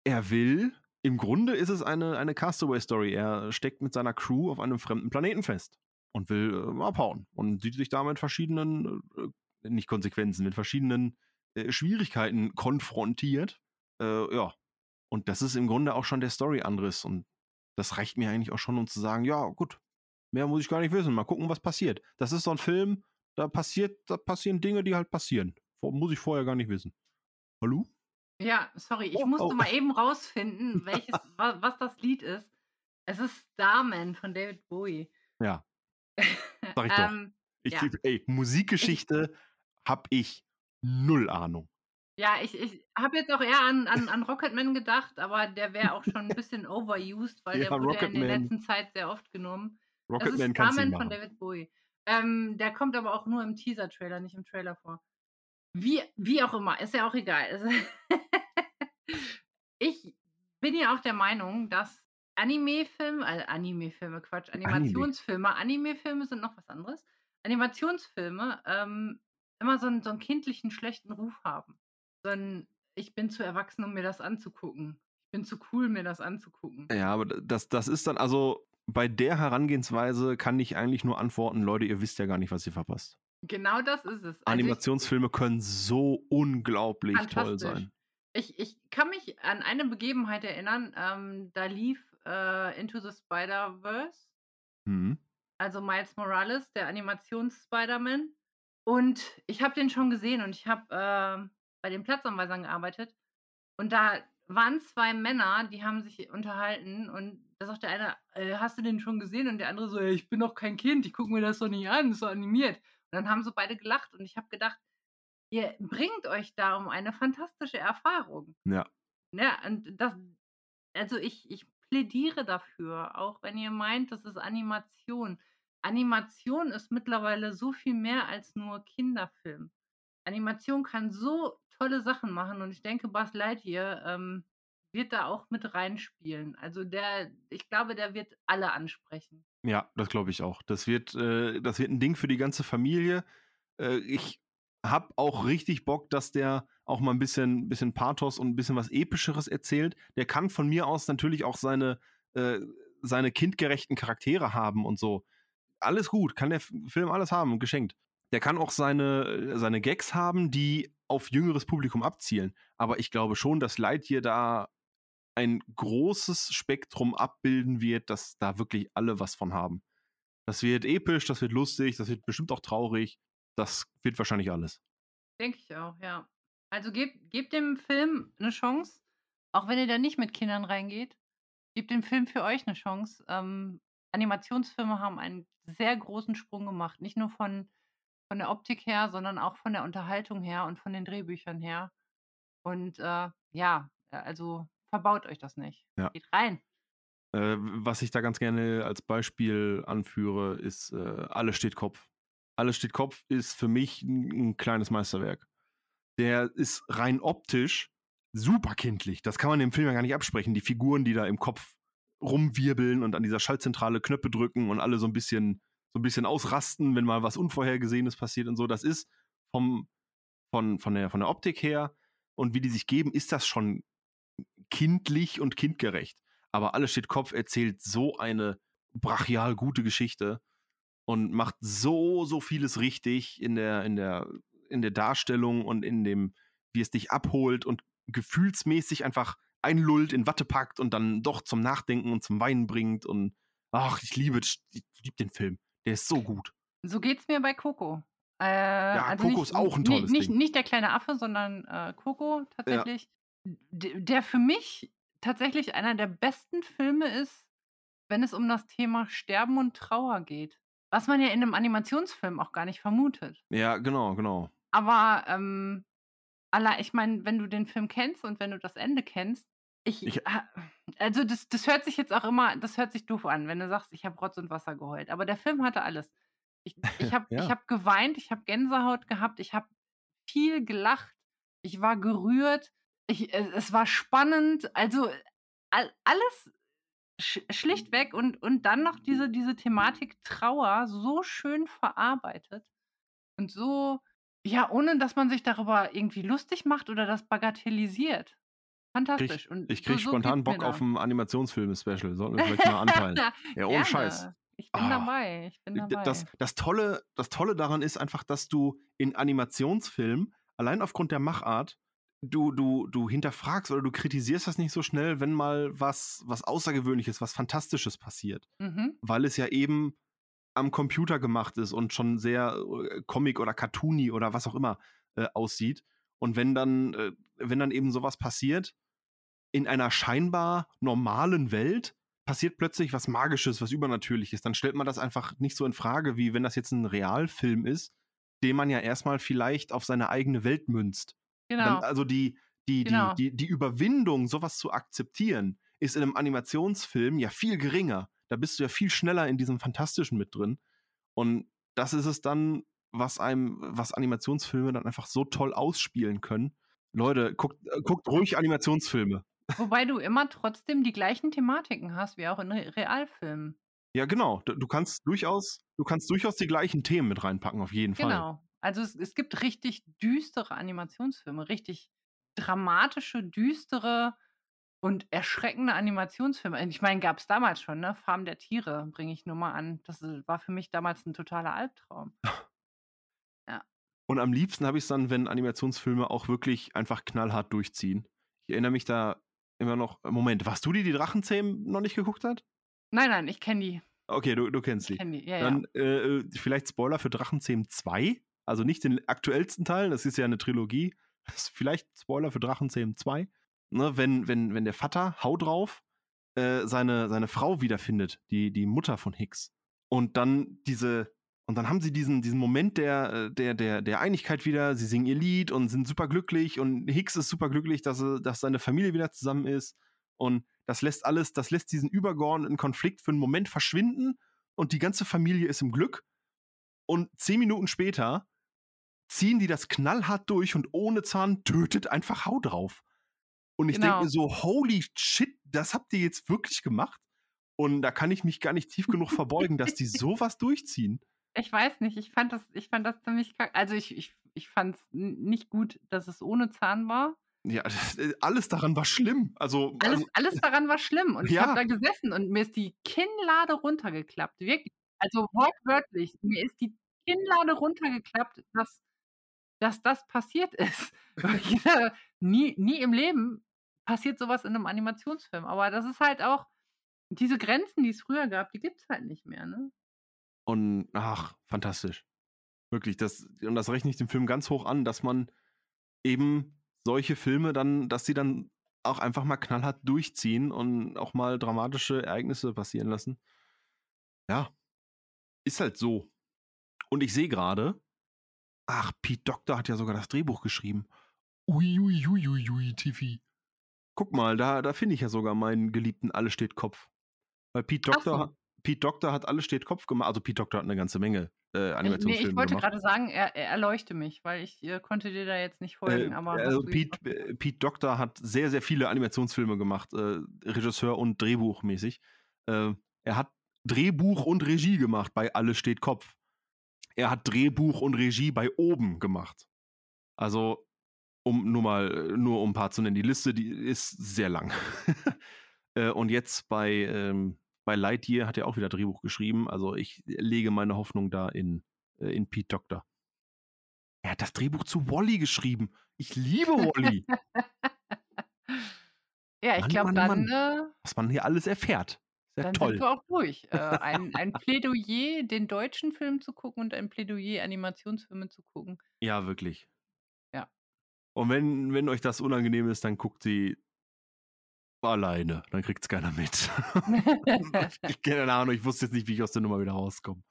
er will, im Grunde ist es eine, eine Castaway-Story. Er steckt mit seiner Crew auf einem fremden Planeten fest und will äh, abhauen und sieht sich da mit verschiedenen, äh, nicht Konsequenzen, mit verschiedenen äh, Schwierigkeiten konfrontiert. Äh, ja, und das ist im Grunde auch schon der Story-Anriss und das reicht mir eigentlich auch schon, um zu sagen, ja, gut, mehr muss ich gar nicht wissen. Mal gucken, was passiert. Das ist so ein Film, da passiert, da passieren Dinge, die halt passieren. Muss ich vorher gar nicht wissen. Hallo? Ja, sorry, ich Oh, musste oh. mal eben rausfinden, welches, wa, was das Lied ist. Es ist Starman von David Bowie. Ja, Sag ich doch. ähm, ich, Ja. ey, Musikgeschichte hab ich null Ahnung. Ja, ich ich habe jetzt auch eher an an an Rocketman gedacht, aber der wäre auch schon 'n bisschen overused, weil Ja, der wurde ja in der letzten Zeit sehr oft genommen. Das ist Rocketman du nicht „Starman“ von. David Bowie. Ähm, der kommt aber auch nur im Teaser-Trailer, nicht im Trailer vor. Wie wie auch immer, ist ja auch egal. Also Ich bin ja auch der Meinung, dass Animefilme äh, Animefilme, Quatsch. Animationsfilme Animefilme sind noch was anderes. Animationsfilme, ähm, immer so 'n so 'n kindlichen schlechten Ruf haben. So 'n: „Ich bin zu erwachsen, um mir das anzugucken. Ich bin zu cool, mir das anzugucken.“ Ja, aber das das ist dann also bei der Herangehensweise kann ich eigentlich nur antworten: „Leute, ihr wisst ja gar nicht, was ihr verpasst.“ Genau das ist es. Also, ich Animationsfilme können so unglaublich toll sein. Ich ich kann mich an eine Begebenheit erinnern, ähm, da lief, äh, „Into the Spider-Verse“, Mhm. also Miles Morales, der Animations-Spider-Man. Und ich habe den schon gesehen und ich habe, ähm, bei den Platzanweisern gearbeitet. Und da waren 2 Männer, die haben sich unterhalten und da sagt der eine: „Äh, hast du den schon gesehen?“ Und der andere so: „Ja, ich bin doch kein Kind, ich gucke mir das doch nicht an, ist doch animiert.“ Und dann haben sie beide gelacht und ich habe gedacht: „Ihr bringt euch da um eine fantastische Erfahrung.“ Ja. Ne, und das also ich ich plädiere dafür, auch wenn ihr meint, das ist Animation. Animation ist mittlerweile so viel mehr als nur Kinderfilm. Animation kann so tolle Sachen machen und ich denke, Buzz Lightyear, ähm, wird da auch mit reinspielen. Also der ich glaube, der wird alle ansprechen. Ja, das glaube ich auch. Das wird äh, das wird 'n Ding für die ganze Familie. Äh, ich habe auch richtig Bock, dass der auch mal 'n bisschen bisschen Pathos und 'n bisschen was Epischeres erzählt. Der kann von mir aus natürlich auch seine äh, seine kindgerechten Charaktere haben und so. Alles gut, kann der Film alles haben, geschenkt. Der kann auch seine seine Gags haben, die auf jüngeres Publikum abzielen. Aber ich glaube schon, dass Lightyear da ein großes Spektrum abbilden wird, dass da wirklich alle was von haben. Das wird episch, das wird lustig, das wird bestimmt auch traurig. Das wird wahrscheinlich alles. Denke ich auch, ja. Also gebt gebt dem Film 'ne Chance, auch wenn ihr da nicht mit Kindern reingeht. Gebt dem Film für euch 'ne Chance. Ähm, Animationsfilme haben einen sehr großen Sprung gemacht, nicht nur von von der Optik her, sondern auch von der Unterhaltung her und von den Drehbüchern her. Und, äh, ja, äh, also verbaut euch das nicht. Ja. Geht rein. Äh, was ich da ganz gerne als Beispiel anführe, ist, äh, „Alles steht Kopf“. „Alles steht Kopf“ ist für mich 'n 'n kleines Meisterwerk. Der ist rein optisch super kindlich. Das kann man dem Film ja gar nicht absprechen. Die Figuren, die da im Kopf rumwirbeln und an dieser Schaltzentrale Knöpfe drücken und alle so 'n bisschen so 'n bisschen ausrasten, wenn mal was Unvorhergesehenes passiert und so. Das ist vom von von der von der Optik her und wie die sich geben, ist das schon kindlich und kindgerecht. Aber „Alles steht Kopf“ erzählt so eine brachial gute Geschichte und macht so, so vieles richtig in der in der in der Darstellung und in dem wie es dich abholt und gefühlsmäßig einfach einlullt, in Watte packt und dann doch zum Nachdenken und zum Weinen bringt und ach, ich liebe ich liebe den Film. Der ist so gut. So geht's mir bei Coco. Äh, Ja, also Coco nicht ist auch 'n ni tolles nicht Ding. nicht der kleine Affe, sondern, äh, Coco tatsächlich. D der für mich tatsächlich einer der besten Filme ist, wenn es um das Thema Sterben und Trauer geht. Was man ja in 'nem Animationsfilm auch gar nicht vermutet. Ja, genau, genau. Aber, ähm, allei ich meine, wenn du den Film kennst und wenn du das Ende kennst, ich Ich ha also das das hört sich jetzt auch immer das hört sich doof an, wenn du sagst: „Ich habe Rotz und Wasser geheult.“ Aber der Film hatte alles. Ich ich habe ich Ja. habe geweint, ich habe Gänsehaut gehabt, ich habe viel gelacht, ich war gerührt, ich es es war spannend, also all alles schlichtweg und und dann noch diese diese Thematik Trauer so schön verarbeitet und so ja, ohne dass man sich darüber irgendwie lustig macht oder das bagatellisiert. Fantastisch Kriege und ich so kriege so spontan geht's mir Bock auf da. 'n Animationsfilme-Special. Sollten wir vielleicht mal anpeilen. Ja, ohne Scheiß. Ich bin Ah. dabei, ich bin dabei. das das Tolle das Tolle daran ist einfach, dass du in Animationsfilmen allein aufgrund der Machart, du du du hinterfragst oder du kritisierst das nicht so schnell, wenn mal was was Außergewöhnliches, was Fantastisches passiert. Mhm. Weil es ja eben am Computer gemacht ist und schon sehr, äh, Comic oder cartoony oder was auch immer, äh, aussieht. Und wenn dann äh, wenn dann eben so was passiert, in einer scheinbar normalen Welt passiert plötzlich was Magisches, was Übernatürliches, dann stellt man das einfach nicht so in Frage, wie wenn das jetzt 'n Realfilm ist, den man ja erst mal vielleicht auf seine eigene Welt münzt. Genau. Dann, also die, die, Genau. die, die, die Überwindung, sowas zu akzeptieren, ist in einem Animationsfilm ja viel geringer. Da bist du ja viel schneller in diesem Fantastischen mit drin. Und das ist es dann, was einem, was Animationsfilme dann einfach so toll ausspielen können. Leute, guckt, äh, guckt ruhig Animationsfilme. Wobei du immer trotzdem die gleichen Thematiken hast, wie auch in Re Realfilmen. Ja, genau. Du, du kannst durchaus, du kannst durchaus die gleichen Themen mit reinpacken, auf jeden Fall. Genau. Also es, es gibt richtig düstere Animationsfilme, richtig dramatische, düstere und erschreckende Animationsfilme. Ich meine, gab es damals schon, ne? Farm der Tiere, bringe ich nur mal an. Das äh, war für mich damals ein totaler Albtraum. Und am liebsten habe ich es dann, wenn Animationsfilme auch wirklich einfach knallhart durchziehen. Ich erinnere mich da immer noch. Moment, warst du die, die Drachenzähmen noch nicht geguckt hat? Nein, nein, ich kenne die. Okay, du, du kennst Ich die. kenne die. Ja, Dann äh, äh, vielleicht Spoiler für Drachenzähmen 2. Also nicht den aktuellsten Teil, das ist ja eine Trilogie. vielleicht Spoiler für Drachenzähmen 2. Ne, wenn, wenn, wenn der Vater, hau drauf, äh, seine, seine Frau wiederfindet, die, die Mutter von Hicks. Und dann diese, und dann haben sie diesen, diesen Moment der, äh, der, der, der Einigkeit wieder. Sie singen ihr Lied und sind super glücklich und Hicks ist super glücklich, dass, dass seine Familie wieder zusammen ist. Und das lässt alles, das lässt diesen übergeordneten Konflikt für einen Moment verschwinden und die ganze Familie ist im Glück. Und zehn Minuten später ziehen die das knallhart durch und ohne Zahn tötet einfach Hau drauf. Und ich Genau. denke mir so, holy shit, das habt ihr jetzt wirklich gemacht? Und da kann ich mich gar nicht tief genug verbeugen, dass die sowas durchziehen. Ich weiß nicht, ich fand das, ich fand das ziemlich kack. Also ich, ich, ich fand es nicht gut, dass es ohne Zahn war. Ja, alles daran war schlimm. Also, Alles, also alles daran war schlimm. Und ich Ja. habe da gesessen und mir ist die Kinnlade runtergeklappt. Wirklich. Also wortwörtlich. Mir ist die Kinnlade runtergeklappt, dass, dass das passiert ist. Nie, nie im Leben passiert sowas in einem Animationsfilm. Aber das ist halt auch, diese Grenzen, die es früher gab, die gibt es halt nicht mehr. Ne? Und ach, fantastisch. Wirklich, das, und das rechne ich dem Film ganz hoch an, dass man eben solche Filme dann, dass sie dann auch einfach mal knallhart durchziehen und auch mal dramatische Ereignisse passieren lassen. Ja, ist halt so. Und ich sehe gerade, ach, Pete Doctor hat ja sogar das Drehbuch geschrieben. Uiuiuiui, ui, ui, ui, Tiffy. Guck mal, da, da finde ich ja sogar meinen geliebten Alle steht Kopf. Weil Pete Doctor, so. hat- Pete Doctor hat Alle steht Kopf gemacht. Also Pete Doctor hat eine ganze Menge äh, Ich, nee, Animationsfilme ich wollte gerade sagen, er, er erleuchte mich, weil ich äh, konnte dir da jetzt nicht folgen. Äh, also Pete, äh, Pete Doctor hat sehr, sehr viele Animationsfilme gemacht, äh, Regisseur und Drehbuchmäßig. Äh, er hat Drehbuch und Regie gemacht bei Alle steht Kopf. Er hat Drehbuch und Regie bei Oben gemacht. Also, um nur mal, äh, nur um ein paar zu nennen. Die Liste, die ist sehr lang. äh, und jetzt bei, ähm, bei Lightyear hat er auch wieder Drehbuch geschrieben. Also ich lege meine Hoffnung da in, äh, in Pete Doctor. Er hat das Drehbuch zu Wally geschrieben. Ich liebe Wally. Ja, ich Mann, glaube, Mann, dann, äh, was man hier alles erfährt. Sehr dann toll. sind wir auch durch. Äh, ein, ein Plädoyer, den deutschen Film zu gucken und ein Plädoyer, Animationsfilme zu gucken. Ja, wirklich. Ja. Und wenn, wenn euch das unangenehm ist, dann guckt sie alleine. Dann kriegt es keiner mit. ich keine Ahnung, ich wusste jetzt nicht, wie ich aus der Nummer wieder rauskomme.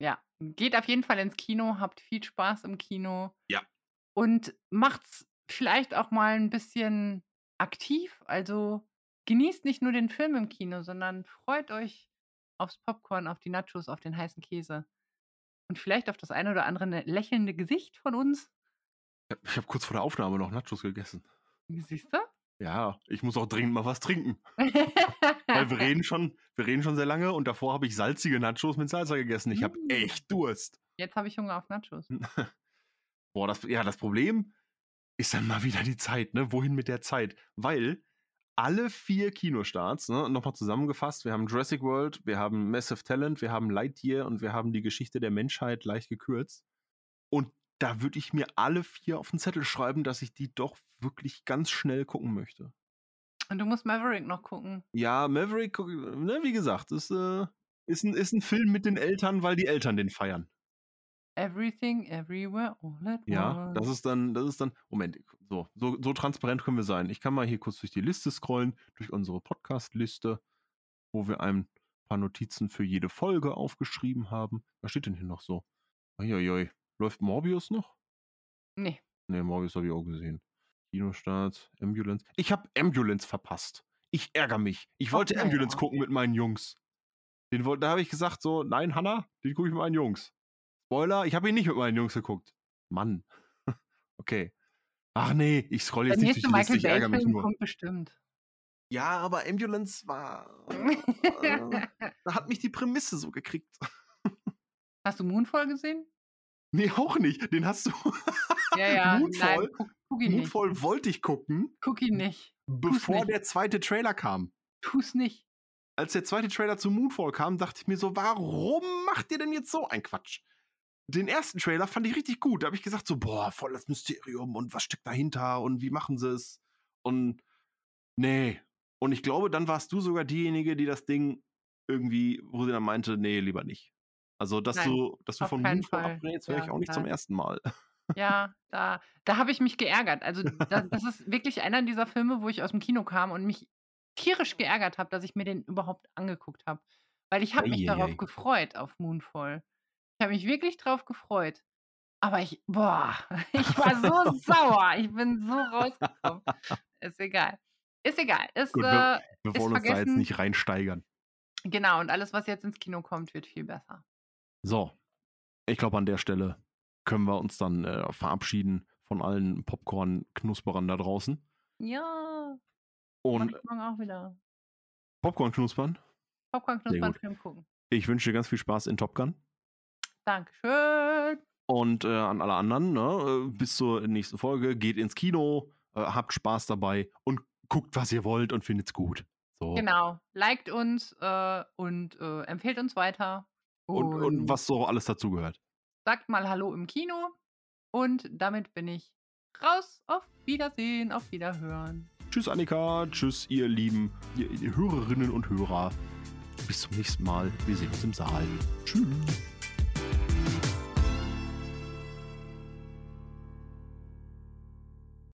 ja, geht auf jeden Fall ins Kino, habt viel Spaß im Kino. Ja. Und macht's vielleicht auch mal ein bisschen aktiv. Also genießt nicht nur den Film im Kino, sondern freut euch aufs Popcorn, auf die Nachos, auf den heißen Käse. Und vielleicht auf das eine oder andere ne- lächelnde Gesicht von uns. Ich habe kurz vor der Aufnahme noch Nachos gegessen. Siehst du? Ja, ich muss auch dringend mal was trinken. Weil wir reden schon, wir reden schon sehr lange und davor habe ich salzige Nachos mit Salsa gegessen. Ich habe Mm. echt Durst. Jetzt habe ich Hunger auf Nachos. Boah, das, ja, das Problem ist dann mal wieder die Zeit, ne? Wohin mit der Zeit? Weil alle vier Kinostarts, ne, nochmal zusammengefasst, wir haben Jurassic World, wir haben Massive Talent, wir haben Lightyear und wir haben die Geschichte der Menschheit leicht gekürzt. Und da würde ich mir alle vier auf den Zettel schreiben, dass ich die doch wirklich ganz schnell gucken möchte. Und du musst Maverick noch gucken. Ja, Maverick, ne, wie gesagt, ist, äh, ist, ein, ist ein Film mit den Eltern, weil die Eltern den feiern. Everything, everywhere, all at Ja, once. das ist dann, das ist dann, Moment, so, so, so transparent können wir sein. Ich kann mal hier kurz durch die Liste scrollen, durch unsere Podcast-Liste, wo wir ein paar Notizen für jede Folge aufgeschrieben haben. Was steht denn hier noch so? Uiuiui. Läuft Morbius noch? Nee. Ne, Morbius habe ich auch gesehen. Kinostart, Ambulance. Ich habe Ambulance verpasst. Ich ärgere mich. Ich wollte Okay, Ambulance gucken okay. mit meinen Jungs. Den, da habe ich gesagt so, nein, Hanna, den gucke ich mit meinen Jungs. Spoiler, ich habe ihn nicht mit meinen Jungs geguckt. Mann. okay. Ach nee, ich scroll Der jetzt nicht nächste durch die Liste, Michael ich ärgere mich nur. kommt bestimmt. Ja, aber Ambulance war. äh, da hat mich die Prämisse so gekriegt. Hast du Moonfall gesehen? Nee, auch nicht. Den hast du. Ja, ja. Moonfall? Nein, guck, guck ihn nicht. Moonfall wollte ich gucken, Guck ihn nicht. bevor nicht. der zweite Trailer kam. Tu's nicht. Als der zweite Trailer zu Moonfall kam, dachte ich mir so, warum macht ihr denn jetzt so ein Quatsch? Den ersten Trailer fand ich richtig gut. Da habe ich gesagt so, boah, voll das Mysterium und was steckt dahinter und wie machen sie es? Und nee. Und ich glaube, dann warst du sogar diejenige, die das Ding irgendwie, wo sie dann meinte, nee, lieber nicht. Also, dass Nein, du, dass du von Moonfall Fall. abrätst, wäre ich Ja, auch nicht zum nein. ersten Mal. Ja, da, da habe ich mich geärgert. Also, das, das ist wirklich einer dieser Filme, wo ich aus dem Kino kam und mich tierisch geärgert habe, dass ich mir den überhaupt angeguckt habe. Weil ich habe mich Eieiei. darauf gefreut, auf Moonfall. Ich habe mich wirklich drauf gefreut. Aber ich, boah, ich war so sauer. Ich bin so rausgekommen. Ist egal. Ist egal. Ist, Gut, äh, wir, wir wollen uns da jetzt nicht reinsteigern. genau, und alles, was jetzt ins Kino kommt, wird viel besser. So, ich glaube, an der Stelle können wir uns dann äh, verabschieden von allen Popcorn-Knusperern da draußen. Ja, Und ich morgen auch wieder. Popcorn-Knuspern, Popcorn Sehr knuspern, gut. Film gucken. ich wünsche dir ganz viel Spaß in Top Gun. Dankeschön. Und äh, an alle anderen, ne, äh, bis zur nächsten Folge, geht ins Kino, äh, habt Spaß dabei und guckt, was ihr wollt und findet's gut. So. Genau. Liked uns äh, und äh, empfehlt uns weiter. Und, und was so alles dazugehört. Sagt mal Hallo im Kino. Und damit bin ich raus. Auf Wiedersehen, auf Wiederhören. Tschüss, Annika. Tschüss, ihr lieben ihr Hörerinnen und Hörer. Bis zum nächsten Mal. Wir sehen uns im Saal. Tschüss.